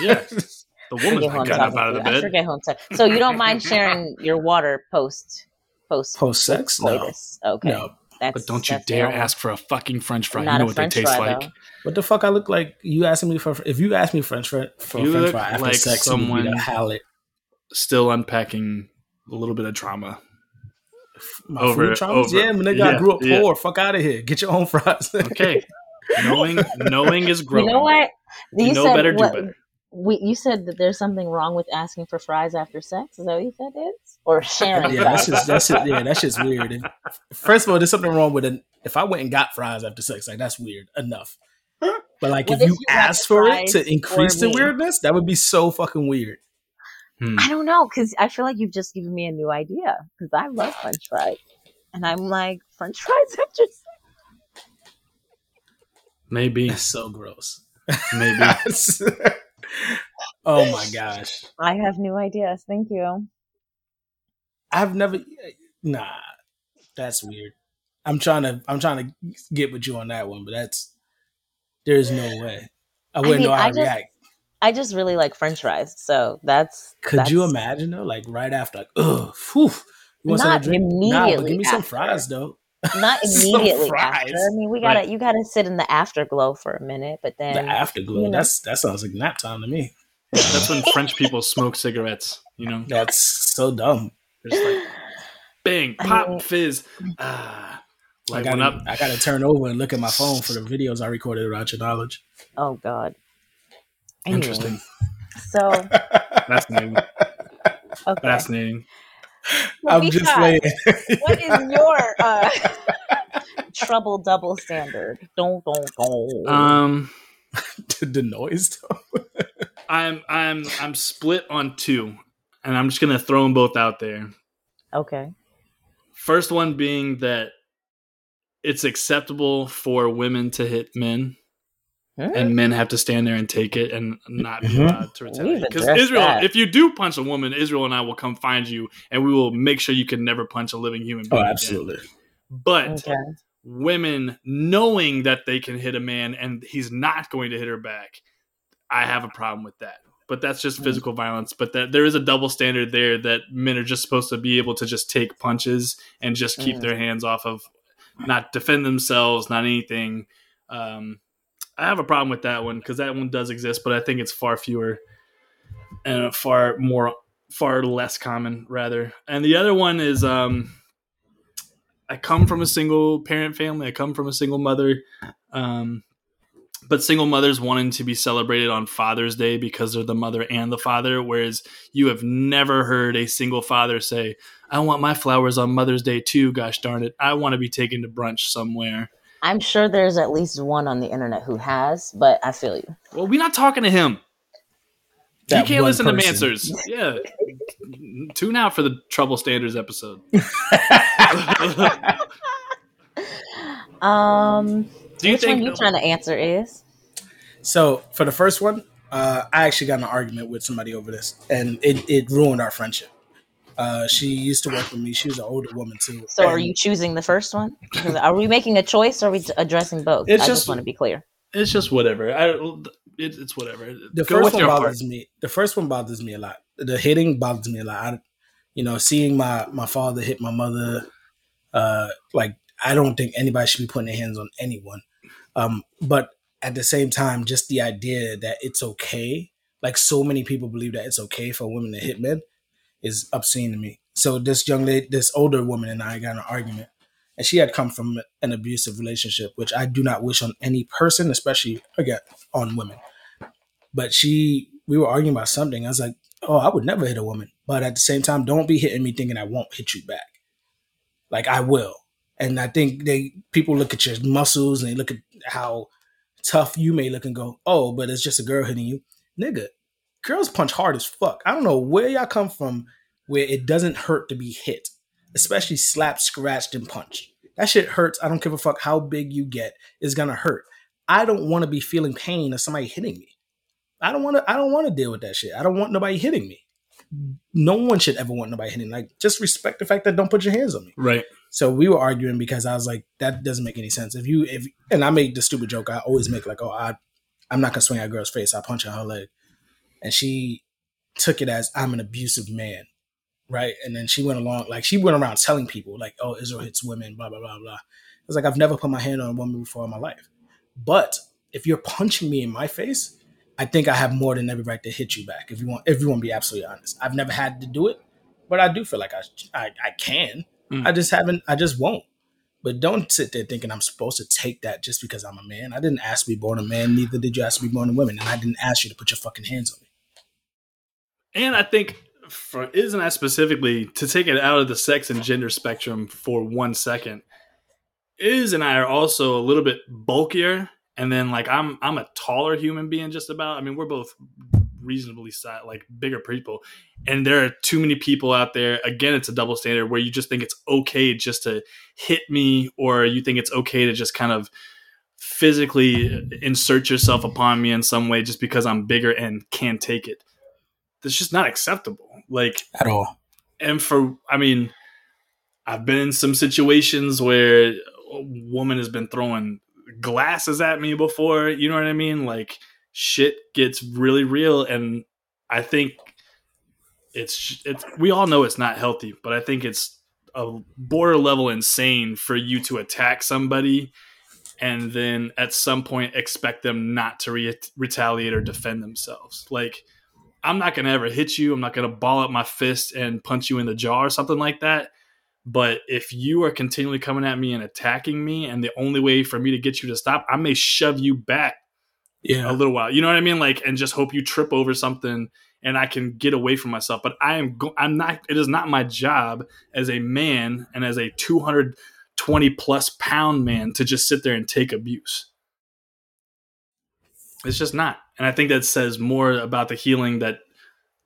Yeah. The I woman's forget who I'm getting up talking out of the to. I bed. forget who I'm talking. So you don't mind sharing your water post post Post sex? No. Okay, No. that's But don't you dare only- ask for a fucking French fry. Not you know what French they taste fry, like. though. What the fuck? I look like you asking me for if you ask me French fry for a You French look fry after like sex, it someone- the hallet. Still unpacking a little bit of trauma. My Over- food traumas? over. Yeah, man, nigga, I Yeah, grew up yeah. poor. Fuck out of here. Get your own fries. Okay. knowing knowing is growing. You know what? You know better, do better. We, you said that there's something wrong with asking for fries after sex. Is that what you said? Is or sharing? yeah, that's just that's just, yeah, that's just weird. If- first of all, there's something wrong with it. If I went and got fries after sex, like that's weird enough. But like, if if you you got ask for it to increase the weirdness, that would be so fucking weird. Hmm. I don't know because I feel like you've just given me a new idea because I love French fries, and I'm like French fries after sex. Maybe. That's so gross. Maybe. oh my gosh, I have new ideas. Thank you. I've never. Nah, that's weird. I'm trying to. I'm trying to get with you on that one, but that's there's no way. I wouldn't mean, know how I to just- react. I just really like French fries, so that's. Could that's, you imagine though? Like right after, like, ugh, whew. You want Not drink? Nah, immediately give me some fries though. Not immediately after. I mean, we gotta Right. you gotta sit in the afterglow for a minute, but then the afterglow. you know. That's that sounds like nap time to me. That's when French people smoke cigarettes. You know, That's so dumb. they're just like bang, I pop, mean- fizz. Ah, I light gotta, up. I gotta turn over and look at my phone for the videos I recorded about your knowledge. oh god. Anyway, Interesting. So Fascinating. okay. Fascinating. I'm Movie just five. saying. what is your uh, trouble double standard? Don't don't don't. Um, the noise though. I'm I'm I'm split on two, and I'm just gonna throw them both out there. okay. First one being that it's acceptable for women to hit men, And men have to stand there and take it and not be Mhm. allowed to retaliate. Because Israel, that. if you do punch a woman, Israel and I will come find you, and we will make sure you can never punch a living human Oh, being. again. absolutely. But Okay. women knowing that they can hit a man and he's not going to hit her back, I have a problem with that. But that's just physical violence. But that there is a double standard there that men are just supposed to be able to just take punches and just keep Mm. their hands off of, not defend themselves, not anything. Um, I have a problem with that one because that one does exist, but I think it's far fewer and far more, far less common rather. And the other one is, um, I come from a single parent family. I come from a single mother. Um, but single mothers wanting to be celebrated on Father's Day because they're the mother and the father, whereas you have never heard a single father say, I want my flowers on Mother's Day too, gosh darn it. I want to be taken to brunch somewhere. I'm sure there's at least one on the internet who has, but I feel you. Well, we're not talking to him. That you can't listen person. to Mansers. Yeah. Tune out for the Trouble Standards episode. Um, Do you which think one you trying to answer is? So for the first one, uh, I actually got in an argument with somebody over this, and it, it ruined our friendship. Uh, she used to work with me. She was an older woman too. So are you choosing the first one? Are we making a choice or are we addressing both? It's I just- just want to be clear. it's just whatever. I, it, it's whatever. The Go first one your heart. bothers me. The first one bothers me a lot. The hitting bothers me a lot. I, you know, seeing my my father hit my mother, uh, like I don't think anybody should be putting their hands on anyone. Um, but at the same time, just the idea that it's okay, like so many people believe that it's okay for women to hit men, is obscene to me. So this young lady, this older woman, and I got an argument, and she had come from an abusive relationship, which I do not wish on any person, especially again on women. But she, we were arguing about something. I was like, "Oh, I would never hit a woman," but at the same time, don't be hitting me thinking I won't hit you back. Like I will, and I think they people look at your muscles and they look at how tough you may look and go, "Oh, but it's just a girl hitting you, nigga." Girls punch hard as fuck. I don't know where y'all come from where it doesn't hurt to be hit, especially slapped, scratched, and punched. That shit hurts. I don't give a fuck how big you get. It's gonna hurt. I don't want to be feeling pain of somebody hitting me. I don't want to. I don't want to deal with that shit. I don't want nobody hitting me. No one should ever want nobody hitting. Like, just respect the fact that don't put your hands on me. Right. So we were arguing because I was like, that doesn't make any sense. If you if and I made the stupid joke I always make like, oh, I I'm not gonna swing at a girl's face. I punch her her leg, and she took it as I'm an abusive man, right? And then she went along like she went around telling people like, oh, Israel hits women, blah blah blah blah. I was like, I've never put my hand on a woman before in my life, but if you're punching me in my face, I think I have more than every right to hit you back. If you want, if you want to be absolutely honest, I've never had to do it, but I do feel like I I, I can. Mm. I just haven't. I just won't. But don't sit there thinking I'm supposed to take that just because I'm a man. I didn't ask to be born a man. Neither did you ask to be born a woman. And I didn't ask you to put your fucking hands on me. And I think for isn't that specifically to take it out of the sex and gender spectrum for one second. Iz and I are also a little bit bulkier, and then like I'm I'm a taller human being just about. I mean, we're both reasonably like bigger people, and there are too many people out there. Again, it's a double standard where you just think it's okay just to hit me, or you think it's okay to just kind of physically insert yourself upon me in some way just because I'm bigger and can take it. That's just not acceptable. Like At all. and for I mean, I've been in some situations where a woman has been throwing glasses at me before. You know what I mean? Like shit gets really real, and I think it's it's. We all know it's not healthy, but I think it's a border level insane for you to attack somebody and then at some point expect them not to re- retaliate or defend themselves. Like I'm not going to ever hit you. I'm not going to ball up my fist and punch you in the jaw or something like that. But if you are continually coming at me and attacking me, and the only way for me to get you to stop, I may shove you back yeah. a little while. You know what I mean? Like, and just hope you trip over something and I can get away from myself. But I am, go- I'm not, it is not my job as a man and as a 220 plus pound man to just sit there and take abuse. It's just not. And I think that says more about the healing that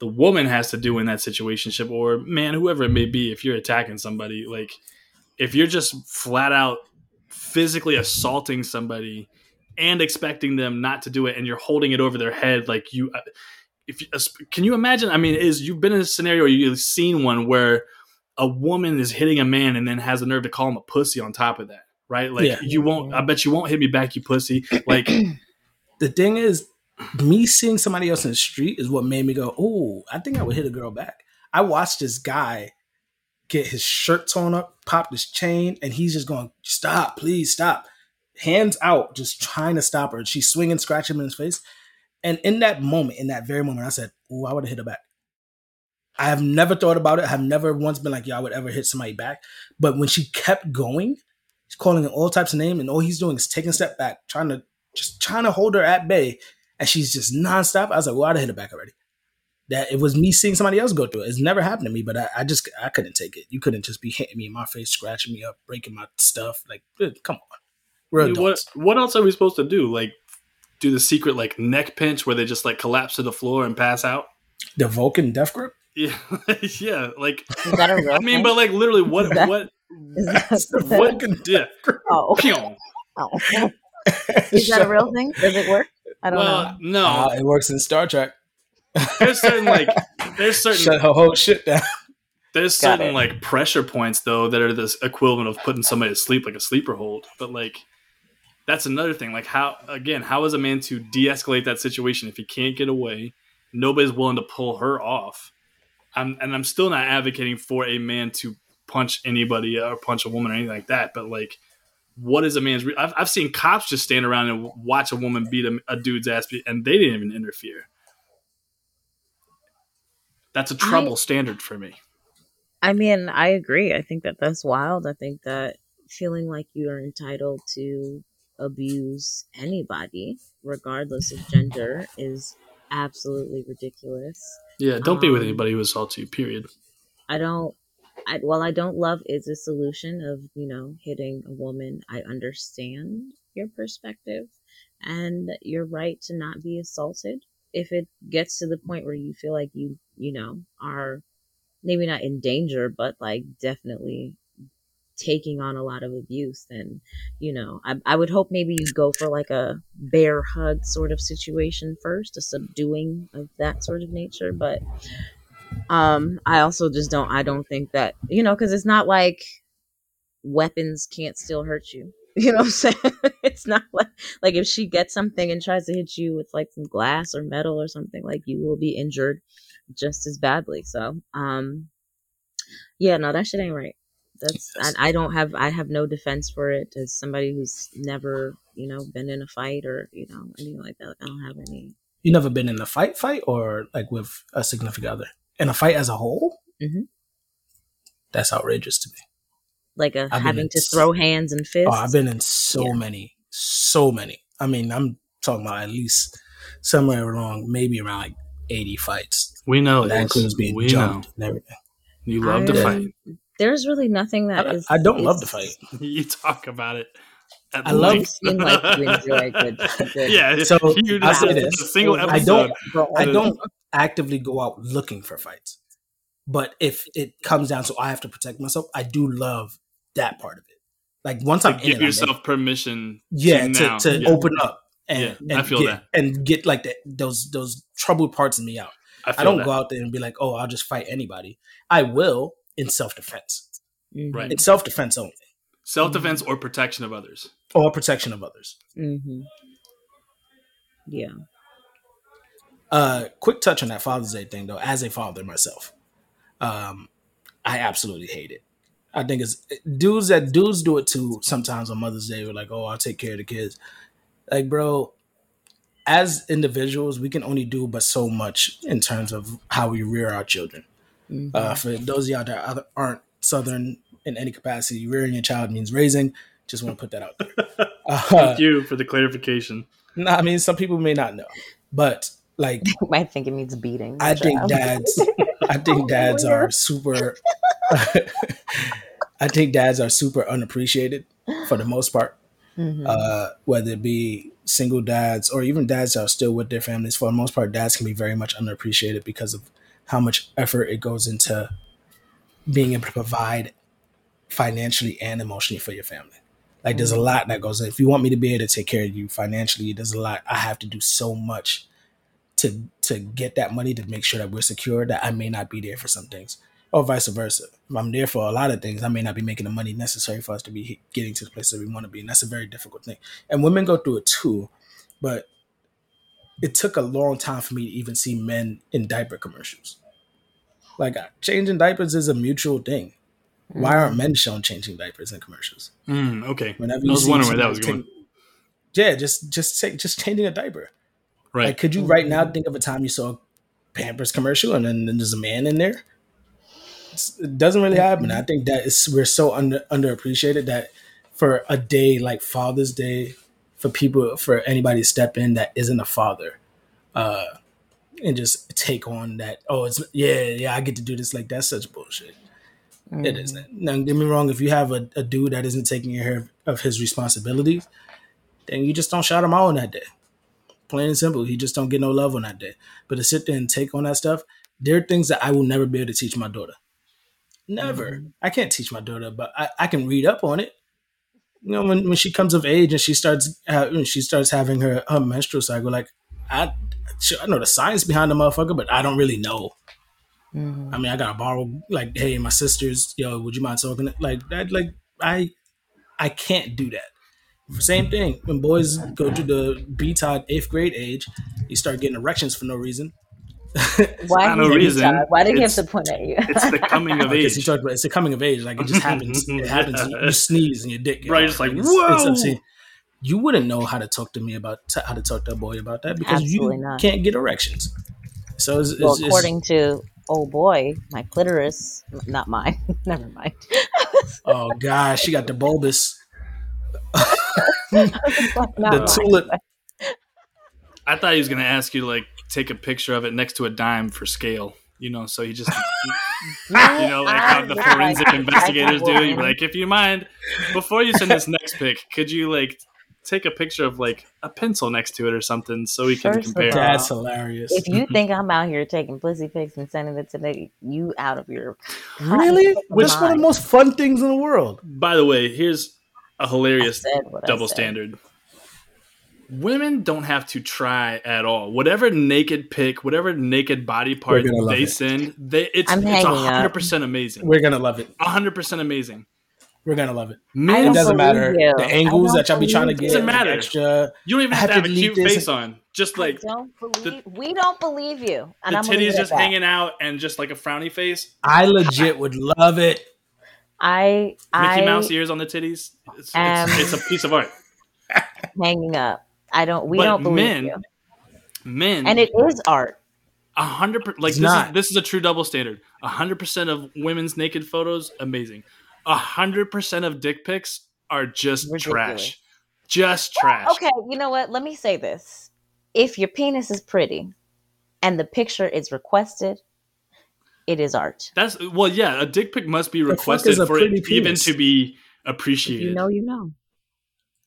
the woman has to do in that situation or man, whoever it may be, if you're attacking somebody, like if you're just flat out physically assaulting somebody and expecting them not to do it and you're holding it over their head like you uh, if you, can you imagine i mean is you've been in a scenario you've seen one where a woman is hitting a man and then has the nerve to call him a pussy on top of that right? Like Yeah. you won't. I bet you won't hit me back, you pussy. Like The thing is, me seeing somebody else in the street is what made me go, "Oh, I think I would hit a girl back." I watched this guy get his shirt torn up, pop his chain, and he's just going, "Stop, please stop!" Hands out, just trying to stop her. She's swinging, scratching him in his face. And in that moment, in that very moment, I said, "Oh, I would have hit her back." I have never thought about it. I have never once been like, "Yeah, I would ever hit somebody back." But when she kept going, she's calling him all types of names, and all he's doing is taking a step back, trying to just trying to hold her at bay, and she's just nonstop. I was like, "Well, I'd have hit her back already." That it was me seeing somebody else go through it. It's never happened to me, but I, I just I couldn't take it. You couldn't just be hitting me in my face, scratching me up, breaking my stuff. Like, dude, come on, we're I mean, what adults. what else are we supposed to do? Like do the secret like neck pinch where they just like collapse to the floor and pass out? The Vulcan death grip. Yeah, yeah. Like Is that a real I mean, thing? but like literally, what Is that- what Is that, It's that- Vulcan Yeah. oh, Pew. oh. Is that a real thing? Does it work? I don't know. Well, no. Uh, it works in Star Trek. there's certain like there's certain Shut her whole shit down. there's Got certain it. like pressure points though that are this equivalent of putting somebody to sleep like a sleeper hold. But like that's another thing. Like how again, how is a man to de-escalate that situation if he can't get away? Nobody's willing to pull her off. I'm and I'm still not advocating for a man to punch anybody or punch a woman or anything like that. But like, what is a man's? Re- I've I've seen cops just stand around and watch a woman beat a, a dude's ass, and they didn't even interfere. That's a trouble standard for me. I mean, I agree. I think that that's wild. I think that feeling like you are entitled to abuse anybody, regardless of gender, is absolutely ridiculous. Yeah, don't be with Um, anybody who assaults you. Period. I don't. I, while I don't love is a solution of you know hitting a woman, I understand your perspective, and you're right to not be assaulted. If it gets to the point where you feel like you you know are maybe not in danger, but like definitely taking on a lot of abuse, then you know I I would hope maybe you go for like a bear hug sort of situation first, a subduing of that sort of nature, but um i also just don't i don't think that you know because it's not like weapons can't still hurt you. You know what i'm saying? It's not like like if she gets something and tries to hit you with like some glass or metal or something like you will be injured just as badly. So um yeah no that shit ain't right. That's I, I don't have i have no defense for it as somebody who's never you know been in a fight or you know anything like that. I don't have any You never been in a fight, fight, or like with a significant other in a fight as a whole. Mhm. That's outrageous to me. like a been having to s- throw hands and fists Oh, I've been in so Yeah. many, so many. I mean, I'm talking about at least somewhere along, maybe around like 80 fights. We know that includes being we jumped know. and everything. You love to I- fight. There's really nothing that I, is. I don't love to fight. you talk about it. at I love- You length. seem like you enjoy good. good yeah. So, I'll say this. a single episode. I don't- I don't actively go out looking for fights, but if it comes down to I have to protect myself, I do love that part of it. Like once to I'm in give it, I'm in yourself it. permission. yeah, to, to, to Yeah. open up and, Yeah, and I feel get, that. and get like the, those those troubled parts of me out. I, I don't that. go out there and be like, oh, I'll just fight anybody. I will in self defense. Mhm, Right. In self defense only, Self defense or protection of others. or protection of others. mhm. Yeah. Uh, quick touch on that Father's Day thing though. As a father myself, um, I absolutely hate it. I think it's dudes that dudes do it too. Sometimes on Mother's Day, we're like, "Oh, I'll take care of the kids." Like, bro, as individuals, we can only do but so much in terms of how we rear our children. Mhm. Uh, for those of y'all that aren't Southern in any capacity, rearing your child means raising. Just want to put that out there. Uh, Thank you for the clarification. no, I mean, some people may not know, but like You might think it means beating. I think child. dads. I think dads are super. I think dads are super unappreciated for the most part. Mhm. Uh, whether it be single dads or even dads that are still with their families, for the most part, dads can be very much underappreciated because of how much effort it goes into being able to provide financially and emotionally for your family. Like there's a lot that goes in. If you want me to be able to take care of you financially, there's a lot. I have to do so much to to get that money to make sure that we're secure that I may not be there for some things. or vice versa. If I'm there for a lot of things, I may not be making the money necessary for us to be getting to the place that we want to be, and that's a very difficult thing. And women go through it too, but it took a long time for me to even see men in diaper commercials. Like changing diapers is a mutual thing. Why aren't men shown changing diapers in commercials? Mm, okay. Whenever I was wondering where that was going. take- Yeah, just just take, just changing a diaper. Right. Like, could you right now think of a time you saw a Pampers commercial and then, then there's a man in there? It's- it doesn't really happen. I think that is we're so under underappreciated that for a day like Father's Day, for people for anybody to step in that isn't a father, uh, and just take on that. Oh, it's yeah, yeah. I get to do this. Like that's such bullshit. It isn't. Now, get me wrong. If you have a, a dude that isn't taking care of his responsibilities, then you just don't shout him out on that day. Plain and simple. He just don't get no love on that day. But to sit there and take on that stuff, there are things that I will never be able to teach my daughter. Never. I can't teach my daughter, but I, I can read up on it. You know, when, when she comes of age and she starts uh, when she starts having her, her menstrual cycle, like I, I know the science behind the motherfucker, but I don't really know. Mhm. I mean, I gotta borrow like, hey, my sisters, yo, would you mind talking like that? Like, I, I can't do that. Same thing when boys go to the BTOD eighth grade age, you start getting erections for no reason. Why not no did he reason. Why did he have to point at you? It's the coming of Because he age. talked about it's the coming of age, like it just happens. It happens. You sneeze and your dick. Right, hard. it's like, it's, whoa! it's obscene. You wouldn't know how to talk to me about t- how to talk to a boy about that because Absolutely you not. can't get erections. So it's, well, it's, it's- according to oh boy, my clitoris, not mine. Never mind. oh gosh, she got the bulbous, Not the mine. tulip. I thought he was going to ask you to like take a picture of it next to a dime for scale. You know, so he just, you know, like how the forensic investigators do. You'd be like, if you mind, before you send this next pic, could you like take a picture of like a pencil next to it or something so we can First compare? all, That's hilarious. If you think I'm out here taking pussy pics and sending it to the you out of your really, Which that's one of the most fun things in the world. By the way, here's a hilarious said what I double standard. Women don't have to try at all. Whatever naked pic, whatever naked body part gonna they it. send, they it's I'm it's hanging hundred percent amazing. We're gonna love it. hundred percent amazing. We're gonna love it. Men, It doesn't matter you. the angles that y'all be trying to believe get. Doesn't matter. Extra. you don't even I have to have have a cute this. face on. Just like don't believe we don't believe you, and the I'm titties just that. hanging out and just like a frowny face. I legit would love it. I Mickey I Mouse ears on the titties. It's, it's, it's a piece of art. hanging up. I don't. We But don't believe men- you, Men and it is art. A hundred per- like It's this is this is a true double standard. A hundred percent of women's naked photos, amazing. A hundred percent of dick pics are just Ridiculous. trash. Just trash. Okay, you know what? Let me say this: if your penis is pretty, and the picture is requested, it is art. That's well, yeah. A dick pic must be requested for it pretty even to be If appreciated. you know, you know.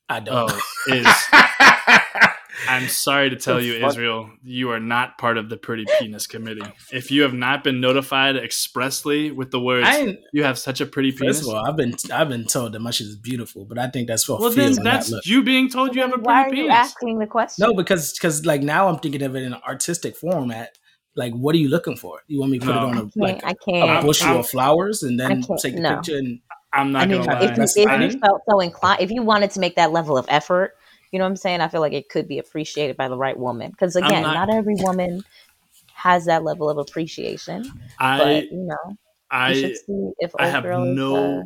I don't. oh, is I'm sorry to tell The you, fuck? Israel, you are not part of the pretty penis committee. If you have not been notified expressly with the words "you have such a pretty penis," first of all, I've been I've been told that my shit is beautiful, but I think that's for well, feel then and not that's look. you being told you have a Then Why are pretty you penis. asking the question? No, because because like now I'm thinking of it in an artistic format. Like, what are you looking for? You want me to put No. it on I a can't. like I a can't. bushel I'm- of flowers and then take the no. picture and I'm not I mean, gonna if lie. you, if you felt so inclined, if you wanted to make that level of effort, you know what I'm saying? I feel like it could be appreciated by the right woman. Because again, not- not, every woman has that level of appreciation. I But you know, you I should see if I have girl is no- uh,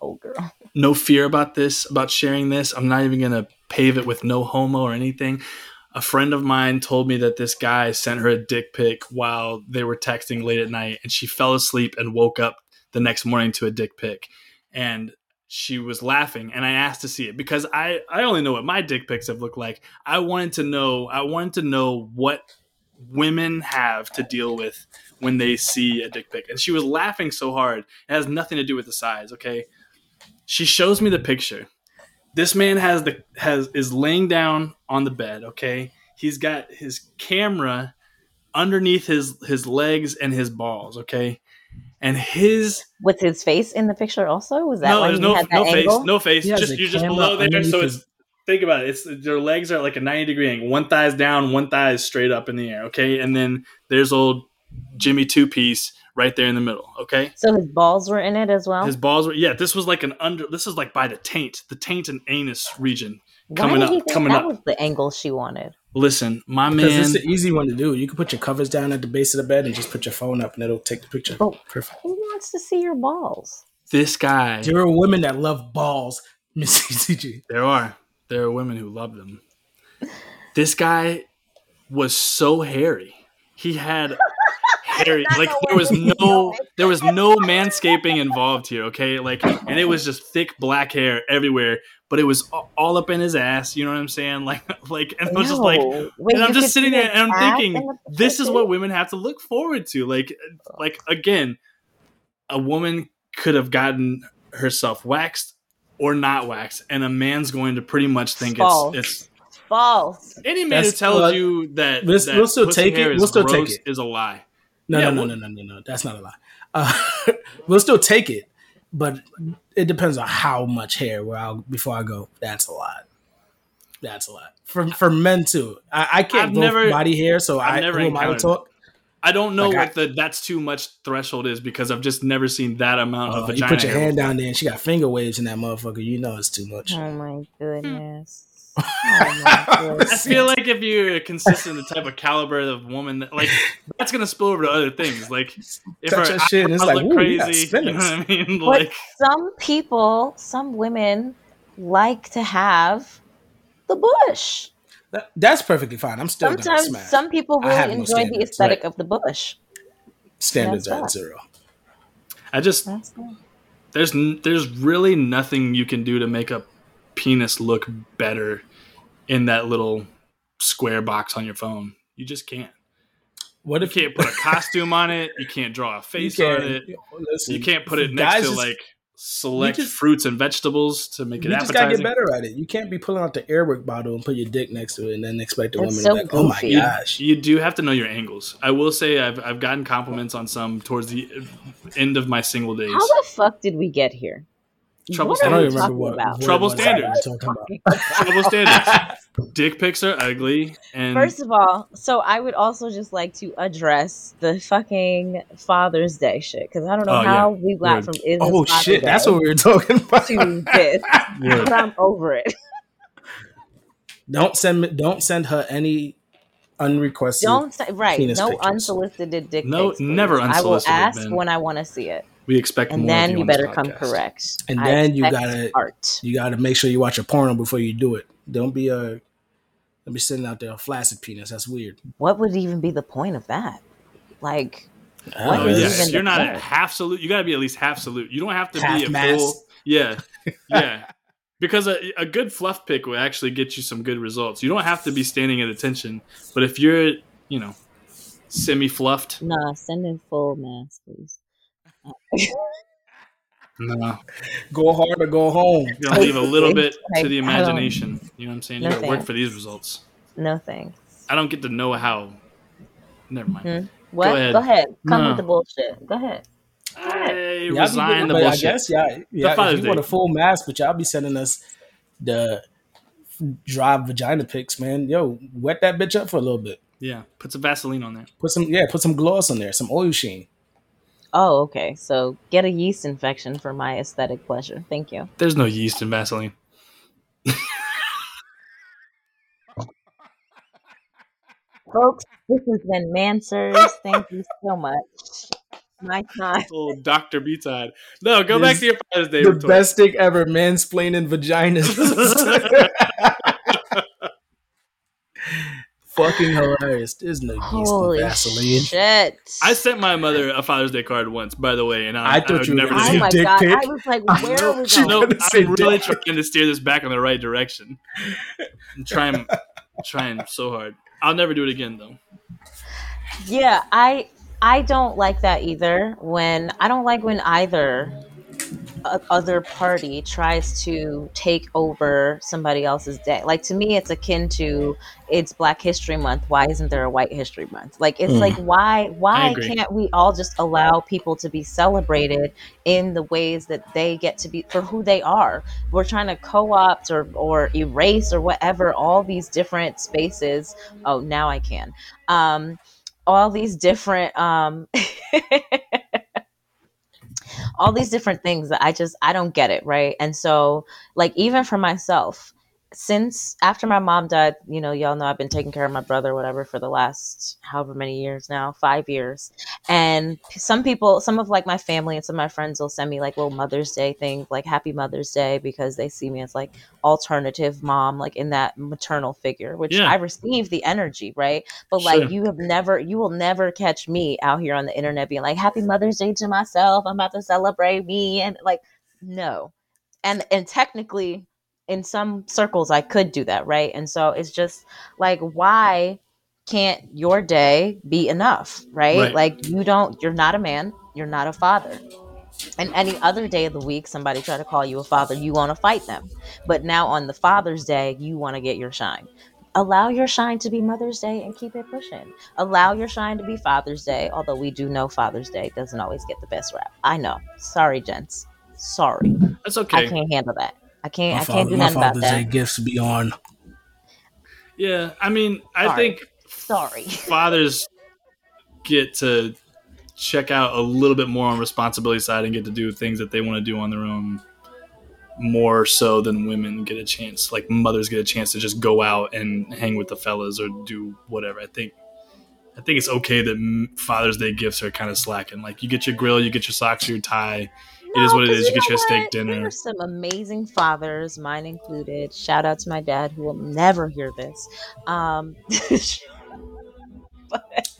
old girl. no fear about this, about sharing this. I'm not even gonna pave it with no homo or anything. A friend of mine told me that this guy sent her a dick pic while they were texting late at night, and she fell asleep and woke up the next morning to a dick pic, and she was laughing. And I asked to see it because I I only know what my dick pics have looked like. I wanted to know I wanted to know what women have to deal with when they see a dick pic, and she was laughing so hard. It has nothing to do with the size, okay? she shows me the picture. This man has the has is laying down on the bed, okay? He's got his camera underneath his his legs and his balls, okay? And his With his face in the picture, also was that no, there's no that no face, angle? no face. He Just you're just camera below there, so his- it's think about it. It's their legs are like a 90 degree angle. One thigh's down, one thigh is straight up in the air, okay? And then there's old Jimmy two piece right there in the middle. Okay, So his balls were in it as well. his balls were yeah. This was like an under. This is like by the taint, the taint and anus region. Why coming did up, think coming that up. was the angle she wanted. Listen, my Because man. it's an easy one to do. You can put your covers down at the base of the bed and just put your phone up, and it'll take the picture. Oh. Perfect. Who wants to see your balls? This guy. There are women that love balls, Miss CCG. There are. There are women who love them. This guy was so hairy. He had hairy like there was no there was no manscaping involved here, okay? Like and it was just thick black hair everywhere, but it was all up in his ass, you know what I'm saying? Like like and I was just like No. Wait, and I'm just sitting there and I'm thinking this is what women have to look forward to. Like like again, a woman could have gotten herself waxed or not waxed, and a man's going to pretty much think False. it's it's balls. any man who That's- tells well, you that, we'll- that we'll still pussy take it. hair is We'll still take gross it. is a lie. No, Yeah, no, no, no, no, no, no. That's not a lie. Uh, we'll still take it, but it depends on how much hair. Where I'll before I go, that's a lot. That's a lot for for men too. I, I can't I've go never- body hair, so I've I never who I to encountered talk. I don't know Like, I- what the that's too much threshold is because I've just never seen that amount of Uh, you put your hair hand before. down there, and she got finger waves in that motherfucker. You know it's too much. Oh my goodness. Oh I feel like if you're consistent, the type of caliber of woman that like that's gonna spill over to other things. Like if Touch her that shit, and it's like, look ooh, you crazy, you know what I mean? But Like some people, some women like to have the bush. That- that's perfectly fine. I'm still gonna Sometimes smash. some people I have really no enjoy the aesthetic right. of the bush. Standards that's are at zero. I just there's there's really nothing you can do to make a penis look better in that little square box on your phone. You just can't. What if You can't put a costume on it. You can't draw a face on it. listen, You can't put it next to just- like select just- fruits and vegetables to make it You just gotta get better at it. You can't be pulling out the Air Wick bottle and put your dick next to it and then expect the woman so to be like, "Oh my goofy. You, gosh!" you do have to know your angles. I will say I've I've gotten compliments on some towards the end of my single days. How the fuck did we get here? Trouble what I don't even remember what, about? what Trouble standards. we talking about. Trouble standards. Dick pics are ugly, and First of all, so I would also just like to address the fucking Father's Day shit because I don't know Oh, yeah. how we got Word. from is Oh Father's shit, that's what we were talking about. to this, but I'm over it. don't send me, don't send her any unrequested. Don't say, right. penis No pictures. unsolicited dick No- pics, never please. unsolicited, I will ask Ben. when I want to see it, we expect and more. of then you you on this better come correct. And I then you gotta- art. You got to make sure you watch a porno before you do it. Don't be a don't be sitting out there a flaccid penis. That's weird. What would even be the point of that? Like, Oh, What even you're not point? at half salute. You got to be at least half salute. You don't have to Half be a mast. full. Yeah, yeah. Because a, a good fluff pick will actually get you some good results. You don't have to be standing at attention, but if you're, you know, semi fluffed, nah, send in full mass, please. No, Go hard or go home. you're gonna leave a little bit Like, to the imagination. You know what I'm saying? You No got to work for these results. No thanks. I don't get to know how. Never mind. Hmm. What? ahead. Go ahead. Come No. with the bullshit. Go ahead. I Y'all be resign getting- the but bullshit. I guess yeah, yeah. If you want a full mask, but y'all be sending us the dry vagina pics, man. Yo, wet that bitch up for a little bit. Yeah, put some Vaseline on there. Put some yeah, put some gloss on there, some oil sheen. Oh, okay. So get a yeast infection for my aesthetic pleasure. Thank you. There's no yeast in Vaseline. Folks, this has been Mansers. Thank you so much. My time. Oh, Doctor B side. No, go back to your Father's Day. the retort. best thing ever, mansplaining vaginas. Fucking hilarious. There's no yeast Holy in Vaseline. shit. I sent my mother a Father's Day card once, by the way, and I, I thought would you were never. gonna Oh my dick god. pic. I was like, where are we She going? no, gonna say I'm really dick. trying to steer this back in the right direction. I'm trying, trying so hard. I'll never do it again, though. Yeah, I I don't like that either. When I don't like when either other party tries to take over somebody else's day. Like to me, it's akin to it's Black History Month. Why isn't there a White History Month? Like it's Mm. like why why can't we all just allow people to be celebrated in the ways that they get to be for who they are? We're trying to co-opt or or erase or whatever all these different spaces. Oh, now I can. Um, all these different um all these different things that I just I don't get it, right? And so like even for myself, since after my mom died, you know, y'all know I've been taking care of my brother, whatever, for the last however many years now, five years. And some people, some of like my family and some of my friends will send me like little Mother's Day things, like Happy Mother's Day, because they see me as like alternative mom, like in that maternal figure, which Yeah. I receive the energy, right? But like Sure. you have never, you will never catch me out here on the internet being like Happy Mother's Day to myself. I'm about to celebrate me, and like no, and and technically in some circles I could do that, right? And so it's just like why can't your day be enough, right? Right. Like you don't you're not a man, you're not a father. And any other day of the week somebody try to call you a father, you want to fight them. But now on the Father's Day, you want to get your shine. Allow your shine to be Mother's Day and keep it pushing. Allow your shine to be Father's Day, although we do know Father's Day doesn't always get the best rap. I know. Sorry, gents. Sorry. That's okay. I can't handle that. I can't. My, I can't father, do my nothing about Father's Day that. gifts be on. Yeah, I mean, I Sorry. think Sorry. fathers get to check out a little bit more on responsibility side and get to do things that they want to do on their own more so than women get a chance like mothers get a chance to just go out and hang with the fellas or do whatever i think i think it's okay that father's day gifts are kind of slacking like you get your grill you get your socks your tie it is what it is. is you get your steak dinner There are some amazing fathers, mine included. Shout out to my dad, who will never hear this. Um,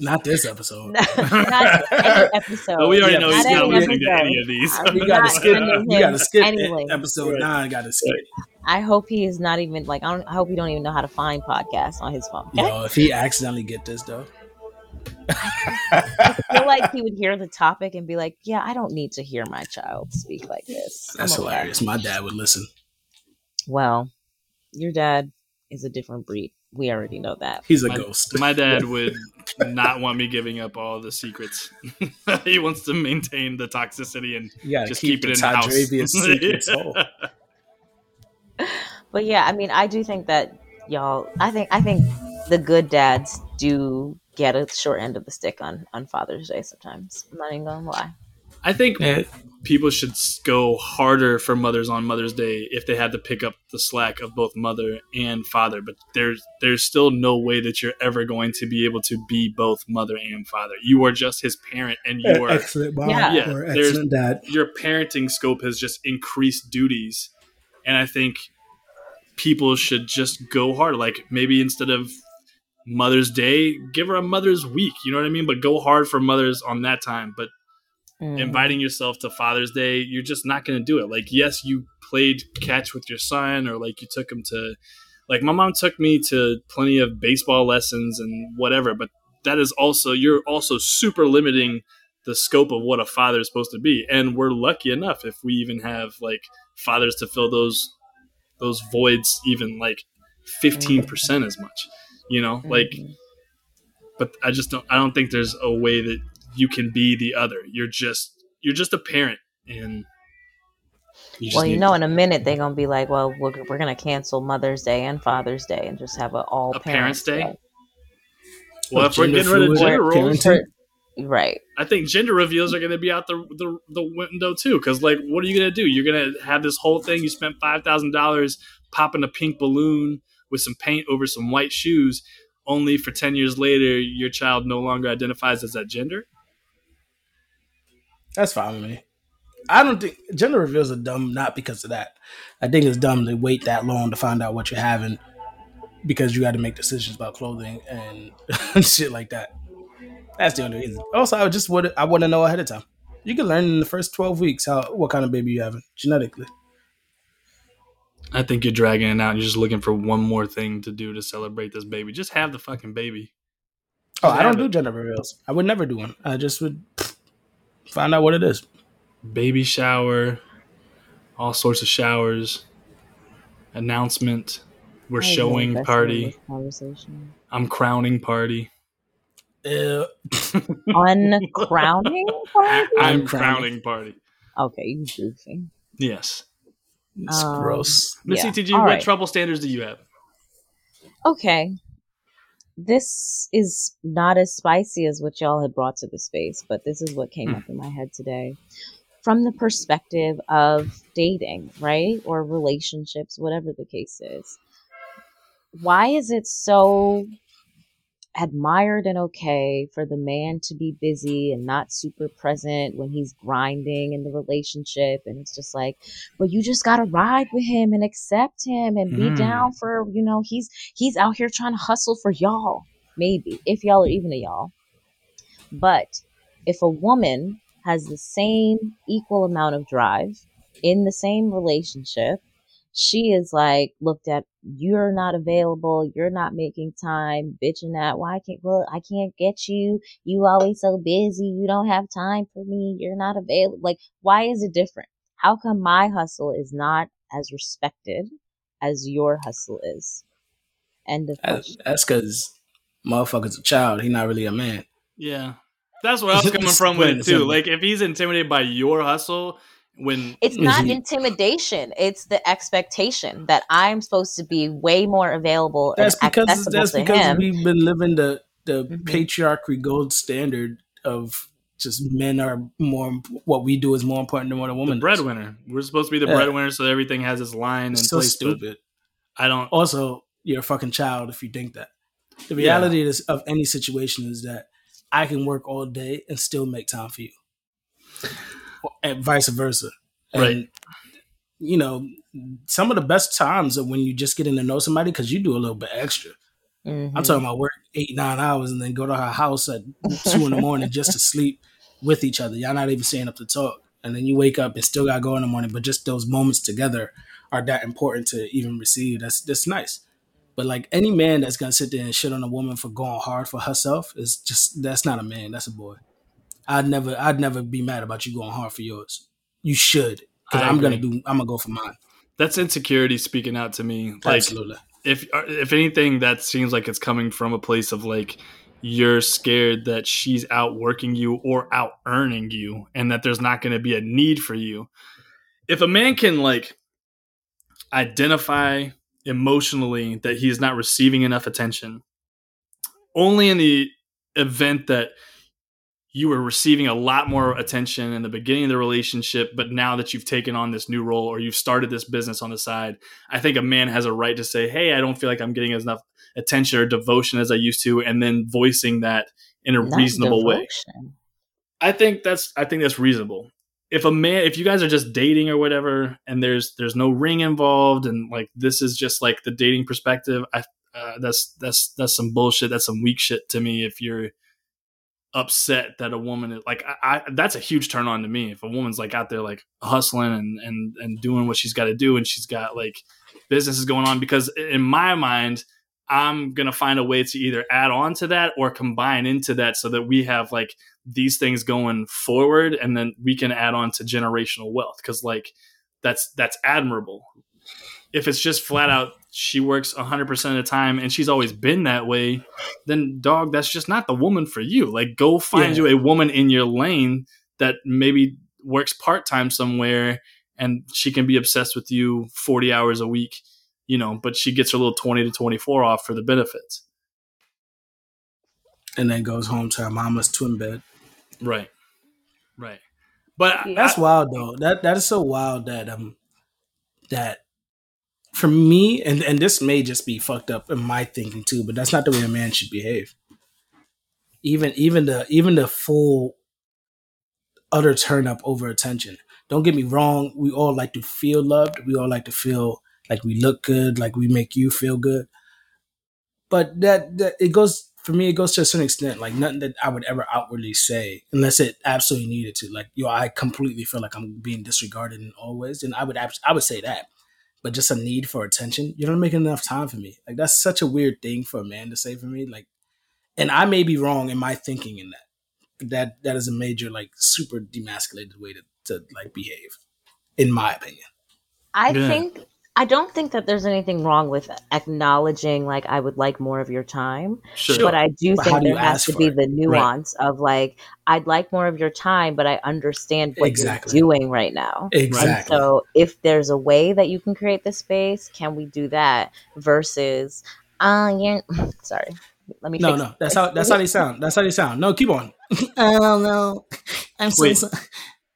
Not this episode. not, not any episode. but we already Yeah, know he's not not listening to any of these I'm You not gotta skip. sending You him gotta skip anyway. episode Right. nine. Gotta skip. I hope he is not even like. I, don't, I hope he don't even know how to find podcasts on his phone. Okay? Yo, if he accidentally get this though, I feel like he would hear the topic and be like, "Yeah, I don't need to hear my child speak like this." I'm that's aware." hilarious. My dad would listen. Well, your dad is a different breed. We already know that. He's a My- ghost. My dad would not want me giving up all the secrets. he wants to maintain the toxicity and You gotta just keep, keep, it the in house. Secrets whole. But yeah, I mean, I do think that y'all. I think I think the good dads do get a short end of the stick on on Father's Day sometimes. I'm not even gonna lie. I think Yeah, people should go harder for mothers on Mother's Day if they had to pick up the slack of both mother and father. But there's there's still no way that you're ever going to be able to be both mother and father. You are just his parent, and you are excellent mom Yeah. Yeah, or excellent dad. your parenting scope has just increased duties and i think people should just go hard like maybe instead of mother's day give her a mother's week you know what i mean? But go hard for mothers on that time. But Mm. inviting yourself to father's day you're just not going to do it. Like yes you played catch with your son or like you took him to like my mom took me to plenty of baseball lessons and whatever but that is also you're also super limiting the scope of what a father is supposed to be. And we're lucky enough if we even have like fathers to fill those those voids even like 15% as much you know like Mhm. but I just don't I don't think there's a way that you can be the other. You're just you're just a parent and you well, you need know, in a minute they're gonna be like, "Well, we're, we're gonna cancel Mother's Day and Father's Day and just have an all A Parents' Day? Day." well if we're getting rid of gender roles. Right. I think gender reveals are going to be out the, the the window too cuz like what are you going to do? You're going to have this whole thing you spent $5,000 popping a pink balloon with some paint over some white shoes only for 10 years later your child no longer identifies as that gender? That's fine with me. I don't think gender reveals are dumb not because of that. I think it's dumb to wait that long to find out what you're having because you got to make decisions about clothing and shit like that. That's the only reason. Also, I just would I want to know ahead of time. You can learn in the first twelve weeks how what kind of baby you having genetically. I think you're dragging it out. You're just looking for one more thing to do to celebrate this baby. Just have the fucking baby. Oh, I don't have do gender reveals. I would never do one. I just would find out what it is. baby shower, all sorts of showers, announcement. We're I showing party. Conversation. I'm crowning party. Uh, Uncrowning party. I'm crowning. crowning party. Okay, you goofy. Yes. It's Um, gross. Miss Yeah. CTG, All what right. trouble standards do you have? Okay. This is not as spicy as what y'all had brought to the space, but this is what came Hmm. up in my head today. from the perspective of dating, right? Or relationships, whatever the case is. Why is it so admired and okay for the man to be busy and not super present when he's grinding in the relationship and it's just like but you just got to ride with him and accept him and be Mhm. down for you know he's he's out here trying to hustle for y'all maybe if y'all are even a y'all but if a woman has the same equal amount of drive in the same relationship she is like looked at you're not available you're not making time bitching that why can't well i can't get you you always so busy you don't have time for me you're not available like why is it different how come my hustle is not as respected as your hustle is end of That- That's because motherfucker's a child. He not really a man. Yeah. That's where I was coming from with it too. Like if he's intimidated by your hustle when it's not intimidation it's the expectation that i'm supposed to be way more available That's and because accessible that's to because him we've been living the the Mhm. patriarchy gold standard of just men are more. What we do is more important than what a the woman. does. breadwinner. We're supposed to be the Yeah. breadwinner so everything has its line and It's so place. stupid. I don't Also, you're a fucking child if you think that. The Yeah. reality is, of any situation is that I can work all day and still make time for you, and vice versa. And, Right. You know, some of the best times are when you just getting to know somebody because you do a little bit extra. Mhm. I'm talking about work eight nine hours and then go to her house at two in the morning just to sleep with each other. Y'all not even staying up to talk, and then you wake up and still gotta go in the morning. But just those moments together are that important to even receive. That's that's nice. But like any man that's gonna sit there and shit on a woman for going hard for herself is just that's not a man. That's a boy. I'd never I'd never be mad about you going hard for yours. You should because I'm gonna do I'm gonna go for mine. that's insecurity speaking out to me. Like Absolutely. if uh, if anything that seems like it's coming from a place of like you're scared that she's outworking you or out earning you and that there's not going to be a need for you if a man can like identify emotionally that he's not receiving enough attention only in the event that you were receiving a lot more attention in the beginning of the relationship but now that you've taken on this new role or you've started this business on the side I think a man has a right to say, "Hey, I don't feel like I'm getting enough attention or devotion as I used to," and then voicing that in a Not reasonable way. I think that's I think that's reasonable. If a man, if you guys are just dating or whatever, and there's there's no ring involved, and like this is just like the dating perspective, I uh, that's that's that's some bullshit. That's some weak shit to me. If you're upset that a woman is like I, I that's a huge turn on to me. If a woman's like out there like hustling and and and doing what she's got to do and she's got like businesses going on because in my mind i'm gonna find a way to either add on to that or combine into that so that we have like these things going forward and then we can add on to generational wealth. Because like that's that's admirable. If it's just flat out she works 100% of the time and she's always been that way then dog that's just not the woman for you like go find Yeah. you a woman in your lane that maybe works part-time somewhere and she can be obsessed with you 40 hours a week you know but she gets her little 20 to 24 off for the benefits And then goes home to her mama's twin bed. right right but That's I- wild though. That that is so wild that um that for me and and this may just be fucked up in my thinking too, but that's not the way a man should behave. Even even the even the full utter turn up over attention. Don't get me wrong, we all like to feel loved. We all like to feel like we look good, like we make you feel good. But that that it goes for me, it goes to a certain extent. Like nothing that I would ever outwardly say, unless it absolutely needed to. Like yo, I completely feel like I'm being disregarded in all ways, and I would I would say that. But just a need for attention, you're not making enough time for me. Like that's such a weird thing for a man to say for me. Like, and I may be wrong in my thinking in that. But that that is a major like super demasculated way to to like behave, in my opinion. I Yeah. think I don't think that there's anything wrong with acknowledging like I would like more of your time, sure, but I do But how think do you there has to be it? the nuance of like I'd like more of your time, but I understand what Exactly. you're doing right now. Exactly. And so if there's a way that you can create the space, can we do that versus uh yeah sorry. Let me No, no, that's how that's how they sound. That's how they sound. No, keep on. oh no, I'm so Wait. sorry.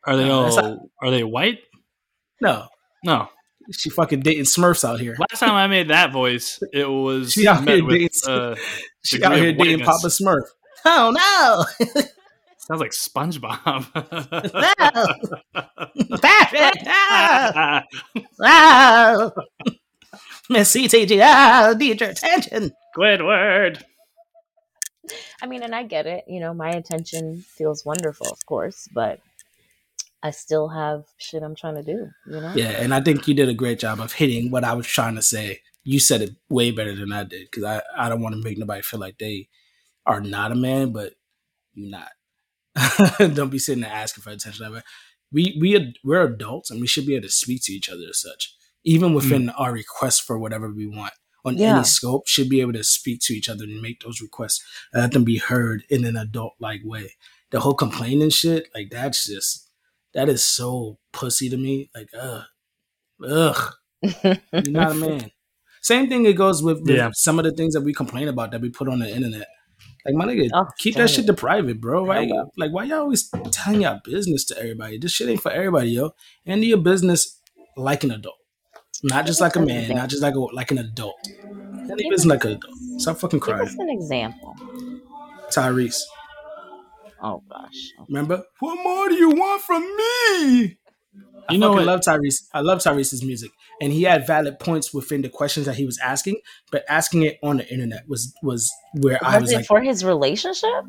Are they No, that's all? Are they white? No, No. She fucking dating Smurfs out here. Last time I made that voice, it was She out met here with, dating- uh, She out here dating. Papa Smurf. Oh no! sounds like SpongeBob. oh, Miss CTG, I need your attention. Squidward. I mean, and I get it. You know, my attention feels wonderful, of course, but I still have shit I'm trying to do. You know. Yeah, and I think you did a great job of hitting what I was trying to say. You said it way better than I did because I, I don't want to make nobody feel like they are not a man, but you're not. don't be sitting there asking for attention. Like, We we ad- we're adults and we should be able to speak to each other as such, even mm. within our requests for whatever we want on Yeah. any scope. Should be able to speak to each other and make those requests and let them be heard in an adult like way. The whole complaining shit, like that's just that is so pussy to me. Like ugh, ugh. You're not a man. Same thing it goes with, with Yeah. some of the things that we complain about that we put on the internet. Like my nigga, Oh, keep that shit to private, bro. Right? Yeah. Like why y'all always telling y'all business to everybody? This shit ain't for everybody, yo. And your business like an adult. Not just like a man, not just like a like an adult. And your business like an adult. Stop fucking crying. Give us an example. Tyrese. Oh gosh. Remember? What more do you want from me? I You know fucking what? love Tyrese. I love Tyrese's music, and he had valid points within the questions that he was asking. But asking it on the internet was was where I Was was it like for his relationship?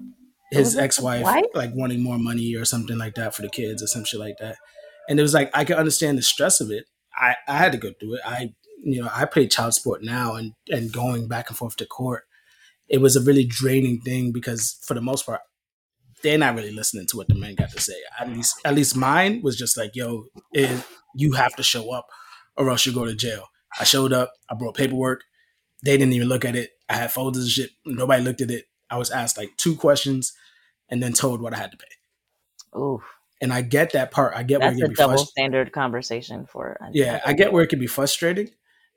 his ex wife like wanting more money or something like that for the kids or some shit like that. And it was like I could understand the stress of it. I I had to go through it. I you know I pay child support now, and and going back and forth to court, it was a really draining thing because for the most part they're not really listening to what the men got to say. At least, at least mine was just like, "Yo, it, you have to show up, or else you go to jail." I showed up. I brought paperwork. They didn't even look at it. I had folders and shit. Nobody looked at it. I was asked like two questions, and then told what I had to pay. Ooh, And I get that part. I get where that's it a can be double frustrating. standard conversation for. Yeah, I get where it can be frustrating,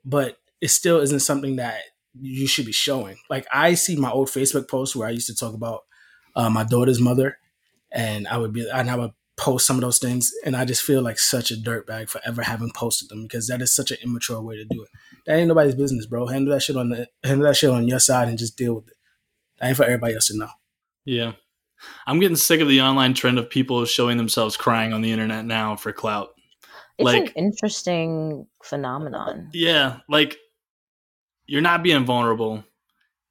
but it still isn't something that you should be showing. Like I see my old Facebook posts where I used to talk about uh, my daughter's mother, and I would be and I would post some of those things, and I just feel like such a dirtbag for ever having posted them because that is such an immature way to do it. That ain't nobody's business, bro. Handle that shit on the handle that shit on your side and just deal with it. That ain't for everybody else to know. Yeah. I'm getting sick of the online trend of people showing themselves crying on the internet now for clout. It's an like- interesting phenomenon. Yeah, like you're not being vulnerable.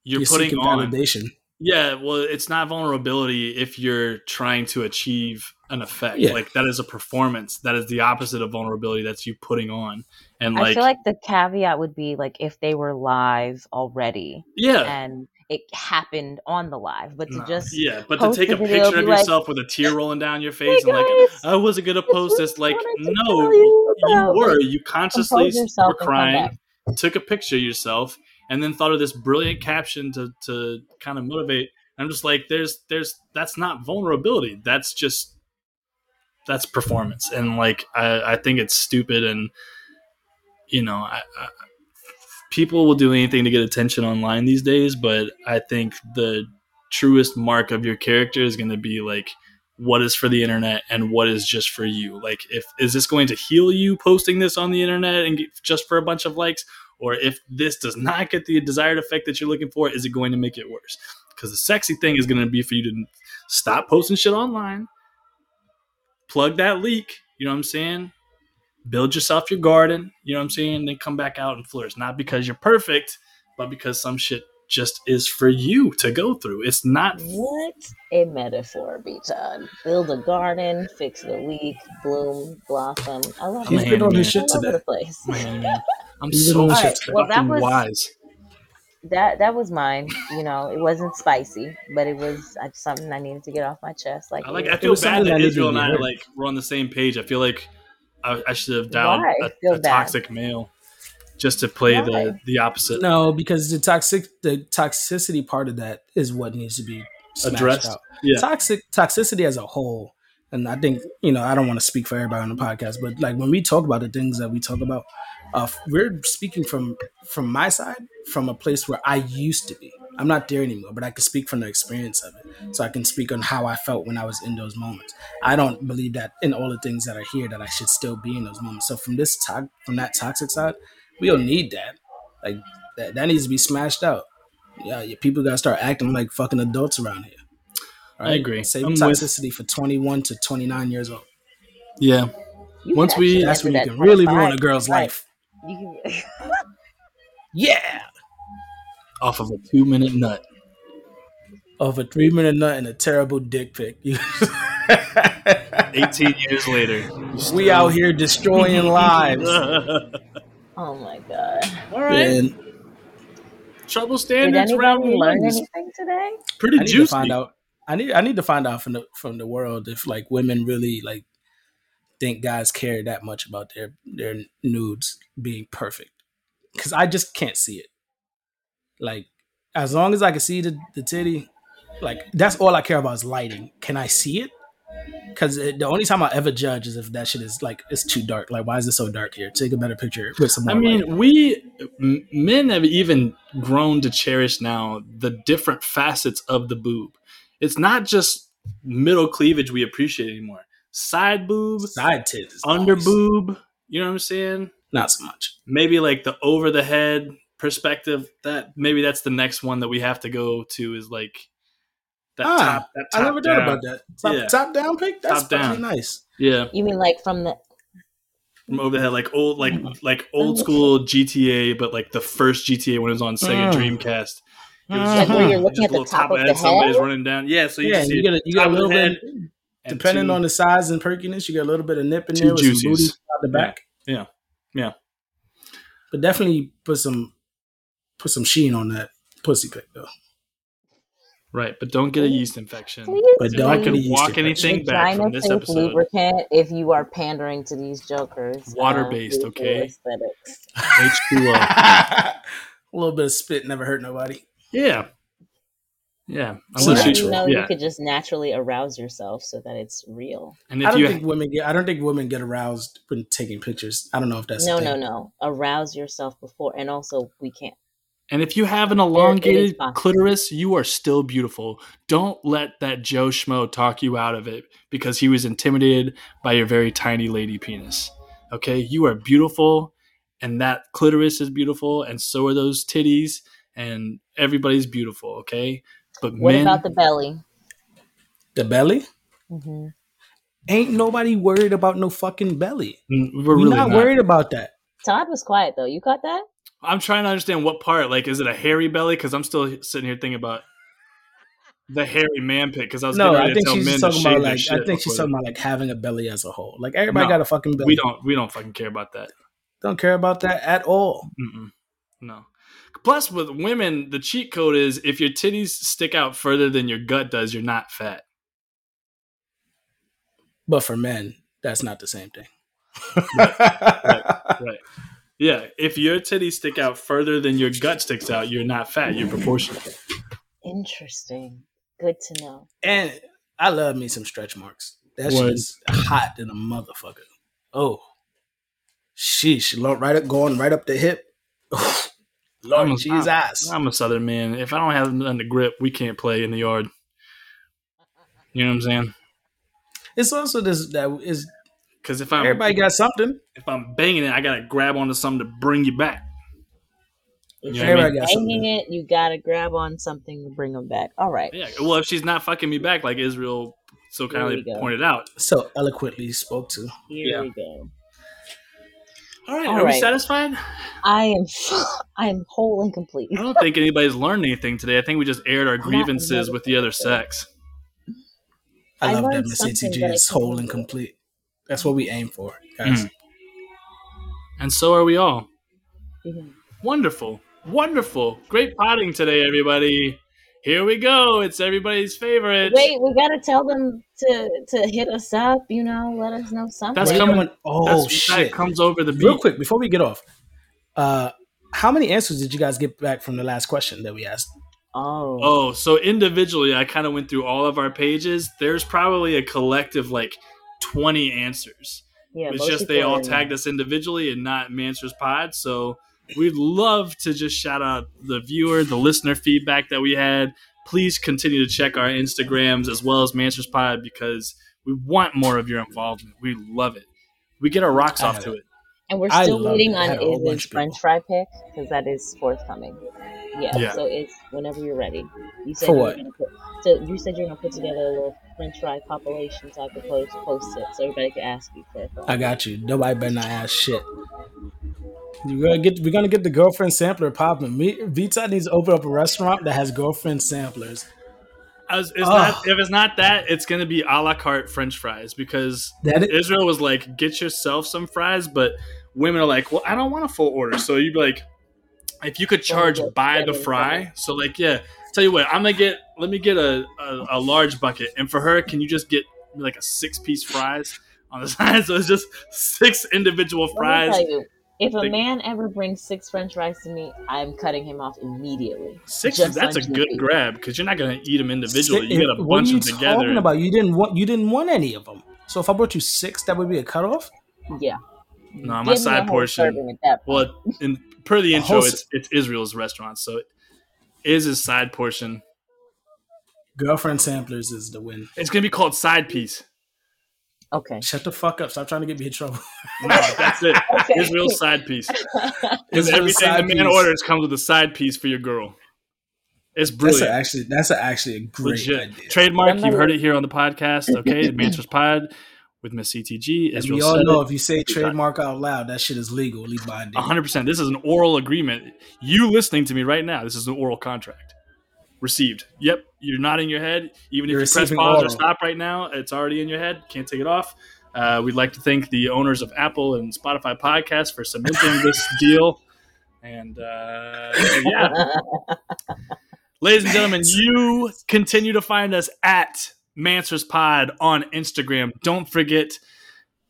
You're, You're putting seeking on validation. Yeah, well, it's not vulnerability if you're trying to achieve an effect. Yeah. Like that is a performance. That is the opposite of vulnerability. That's you putting on. And I like, feel like the caveat would be like if they were live already yeah, and it happened on the live, but to No. just yeah. But to take a picture of be like, yourself with a tear rolling down your hey face and like, I wasn't gonna post just this. Like, no, you you were. You consciously were crying, took a picture of yourself, and then thought of this brilliant caption to to kind of motivate. I'm just like, there's there's that's not vulnerability. That's just that's performance, and like I, I think it's stupid, and you know, I, I, people will do anything to get attention online these days. But I think the truest mark of your character is going to be like what is for the internet and what is just for you. Like, if is this going to heal you posting this on the internet and get, just for a bunch of likes, or if this does not get the desired effect that you're looking for, is it going to make it worse? Because the sexy thing is going to be for you to stop posting shit online, plug that leak. You know what I'm saying? Build yourself your garden. You know what I'm saying? Then come back out and flourish. Not because you're perfect, but because some shit just is for you to go through. It's not What a metaphor, Bijan. Build a garden, fix the leak, bloom, blossom. I love He's it. been on his shit over today. the place. Man, I'm He's so on his fucking. Well, that was- wise. that that was mine. You know, it wasn't spicy, but it was uh, something I needed to get off my chest. Like, I like. I feel was bad that that Israel and I heard. like we're on the same page. I feel like I, I should have dialed Why a, a toxic male just to play the Why? the opposite. No, because the toxic the toxicity part of that is what needs to be Addressed. out. Yeah. Toxic toxicity as a whole, and I think you know I don't want to speak for everybody on the podcast, but like when we talk about the things that we talk about, uh, we're speaking from from my side, from a place where I used to be. I'm not there anymore, but I can speak from the experience of it. So I can speak on how I felt when I was in those moments. I don't believe that in all the things that are here that I should still be in those moments. So from this to- from that toxic side, we don't need that. Like that, that needs to be smashed out. Yeah, yeah, people gotta start acting like fucking adults around here. I agree. Save I'm with- toxicity for 21 to 29 years old. Yeah. You Once we- That's when you can really ruin a girl's right. life. You can, Yeah. Off of a two minute nut. Of a three minute nut and a terrible dick pic. 18 years later. we out here destroying lives. oh my god! All right. And Trouble Did standards round anybody learn one anything today? pretty I need juicy. to find out. I need. I need to find out from the from the world if like women really like think guys care that much about their their nudes being perfect. Because I just can't see it. Like as long as I can see the the titty, like that's all I care about is lighting. Can I see it? Because the only time I ever judge is if that shit is like it's too dark. Like why is it so dark here? Take a better picture with some. I mean, we men have even grown to cherish now the different facets of the boob. It's not just middle cleavage we appreciate anymore. Side boob, side tits, under nice. boob. You know what I'm saying? not so much. Maybe like the over the head perspective. That maybe that's the next one that we have to go to is like that Ah, top. That top I never down. thought about that. Top, Yeah. top down pick. That's Top down. nice. Yeah, You mean like from the? from over the head, like old, like Mm. like old school GTA, but like the first GTA when it was on Sega Mm. Dreamcast. It was Like just- where you're looking a at the little top of the head, somebody's running down. Yeah, so you yeah, just see you get a, you get a the little bit, head and depending two- on the size and perkiness, you get a little bit of nip in there with some booty out the back. Yeah. Yeah. But definitely put some put some sheen on that pussy pick though. right, but don't get a yeast infection. Please But don't I get could a yeast walk infection. anything back from this episode, lubricant if you are pandering to these jokers. Water-based, uh, okay? H2O. a little bit of spit never hurt nobody. yeah, yeah. So Unless Now natural. you know yeah, you could just naturally arouse yourself so that it's real. and I if don't you think women get I don't think women get aroused when taking pictures. I don't know if that's no, no, no. Arouse yourself before, and also we can't. and if you have an elongated clitoris, you are still beautiful. Don't let that Joe Schmo talk you out of it because he was intimidated by your very tiny lady penis. Okay, you are beautiful, and that clitoris is beautiful, and so are those titties, and everybody's beautiful. Okay, but What men, about the belly? The belly? hmm Ain't nobody worried about no fucking belly. Mm, we're We're really not, not. worried about that. Todd was quiet though. You caught that? I'm trying to understand what part. Like, is it a hairy belly? Because I'm still sitting here thinking about the hairy man pit. Because I was No, I think she's men talking about like I think she's talking about like having a belly as a whole. Like everybody No, got a fucking belly. We don't. We don't fucking care about that. don't care about that at all. Mm-mm. No. Plus, with women, the cheat code is if your titties stick out further than your gut does, you're not fat. But for men, that's not the same thing. Right. Yeah. If your titties stick out further than your gut sticks out, you're not fat. You're proportional. Interesting. Good to know. And I love me some stretch marks. That Word. shit is hot than a motherfucker. Oh, sheesh! Lord, right up, going right up the hip. Lord I'm a- Jesus! I'm a southern man. If I don't have nothing to grip, we can't play in the yard. You know what I'm saying? It's also this that is Because if I'm everybody got something. if I'm banging it, I gotta grab onto something to bring you back. If You know what I you're mean? Everybody got banging something. it, you gotta grab on something to bring them back. All right. Yeah. Well, if she's not fucking me back, like Israel so kindly pointed out. So eloquently spoke to. Here Yeah. we go. All right, All are we satisfied? I am I am whole and complete. I don't think anybody's learned anything today. I think we just aired our grievances with the other sex. I, I love that learned Miss something ATG is whole and complete. That's what we aim for, guys. Mhm. And so are we all. Mhm. Wonderful. Wonderful. Great potting today, everybody. Here we go. It's everybody's favorite. Wait, we gotta tell them to to hit us up. You know, let us know something. That's coming- oh That's, shit! That comes over the Real quick before we get off, uh, how many answers did you guys get back from the last question that we asked? oh, Oh, so individually, I kind of went through all of our pages. There's probably a collective like 20 answers. yeah. it's just they all tagged us individually and not Mansers Pod. So we'd love to just shout out the viewer, the listener feedback that we had. Please continue to check our Instagrams as well as Mansers Pod because we want more of your involvement. We love it. We get our rocks off to it. it. And we're still waiting on had a whole bunch Iz's of people. French fry pick because that is forthcoming. Yeah, Yeah. So it's whenever you're ready. You said For you what? Gonna put, so you said you're gonna put together a little French fry compilation so I could post post it so everybody can ask you for it. I got you. Nobody better not ask shit. We're gonna get we're gonna get the girlfriend sampler popping. Me Vita needs to open up a restaurant that has girlfriend samplers. As, it's Ugh. not, ah. if it's not that, it's going to be a la carte French fries because That is, Israel was like, get yourself some fries, but women are like, well, I don't want a full order. So you'd be like, if you could charge get by the fry. So like, yeah, tell you what, I'm gonna get, let me get a, a, a large bucket, and for her, can you just get like a six piece fries on the side? So it's just six individual Let me fries. Tell you, if a man ever brings six French fries to me, I'm cutting him off immediately. Six? That's a on good GP. grab because you're not gonna eat them individually. si- You get a bunch together. what are bunch you of them talking about? You didn't want you didn't want any of them. So if I brought you six, that would be a cutoff. Yeah. No, my Give a side portion- serving at. Well, in per the intro, it's it's Israel's restaurant, so it is his side portion. Girlfriend samplers is the win. It's gonna be called side piece. Okay. Shut the fuck up! Stop trying to get me in trouble. No, that's it. Okay. real side piece. Because everything side the man piece. orders comes with a side piece for your girl. It's That's a, brilliant. actually that's a, actually a great Legit. idea. Trademark. You've heard it here on the podcast. Okay, Mansers Pod with Miss CTG. As we all know, it. if you say trademark out loud, that shit is legal, at least by hundred percent. This is an oral agreement. You listening to me right now. This is an oral contract. Received. Yep. You're nodding your head. Even You're if you press pause or stop right now, it's already in your head. Can't take it off. Uh, we'd like to thank the owners of Apple and Spotify Podcast for cementing this deal. And uh, yeah, ladies and gentlemen, you continue to find us at Mansers Pod on Instagram. Don't forget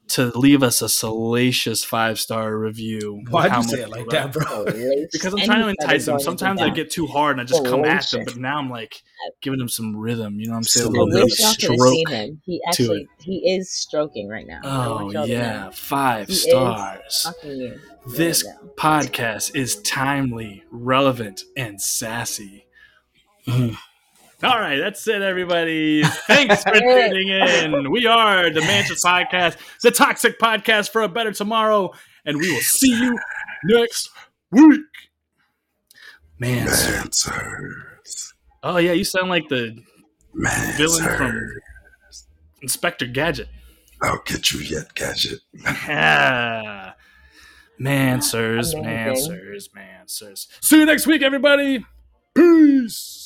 to leave us a salacious five star review. Why'd you say it like that, bro? because I'm trying to entice them. Sometimes I get too hard and I just come at them, but now I'm like giving them some rhythm. You know what I'm saying? A I I little bit of wish y'all could have stroke. him. He actually he is stroking right now. Oh want y'all to know. yeah, five He stars. This right podcast is timely, relevant, and sassy. Mhm. All right, that's it, everybody. Thanks for tuning in. We are the Manchester Podcast, the Toxic Podcast for a Better Tomorrow, and we will see you next week. Man, sir. Mansers. oh yeah, you sound like the villain from Inspector Gadget. I'll get you yet, Gadget. Ah. Man, sirs, Amazing. man, sirs. See you next week, everybody. Peace.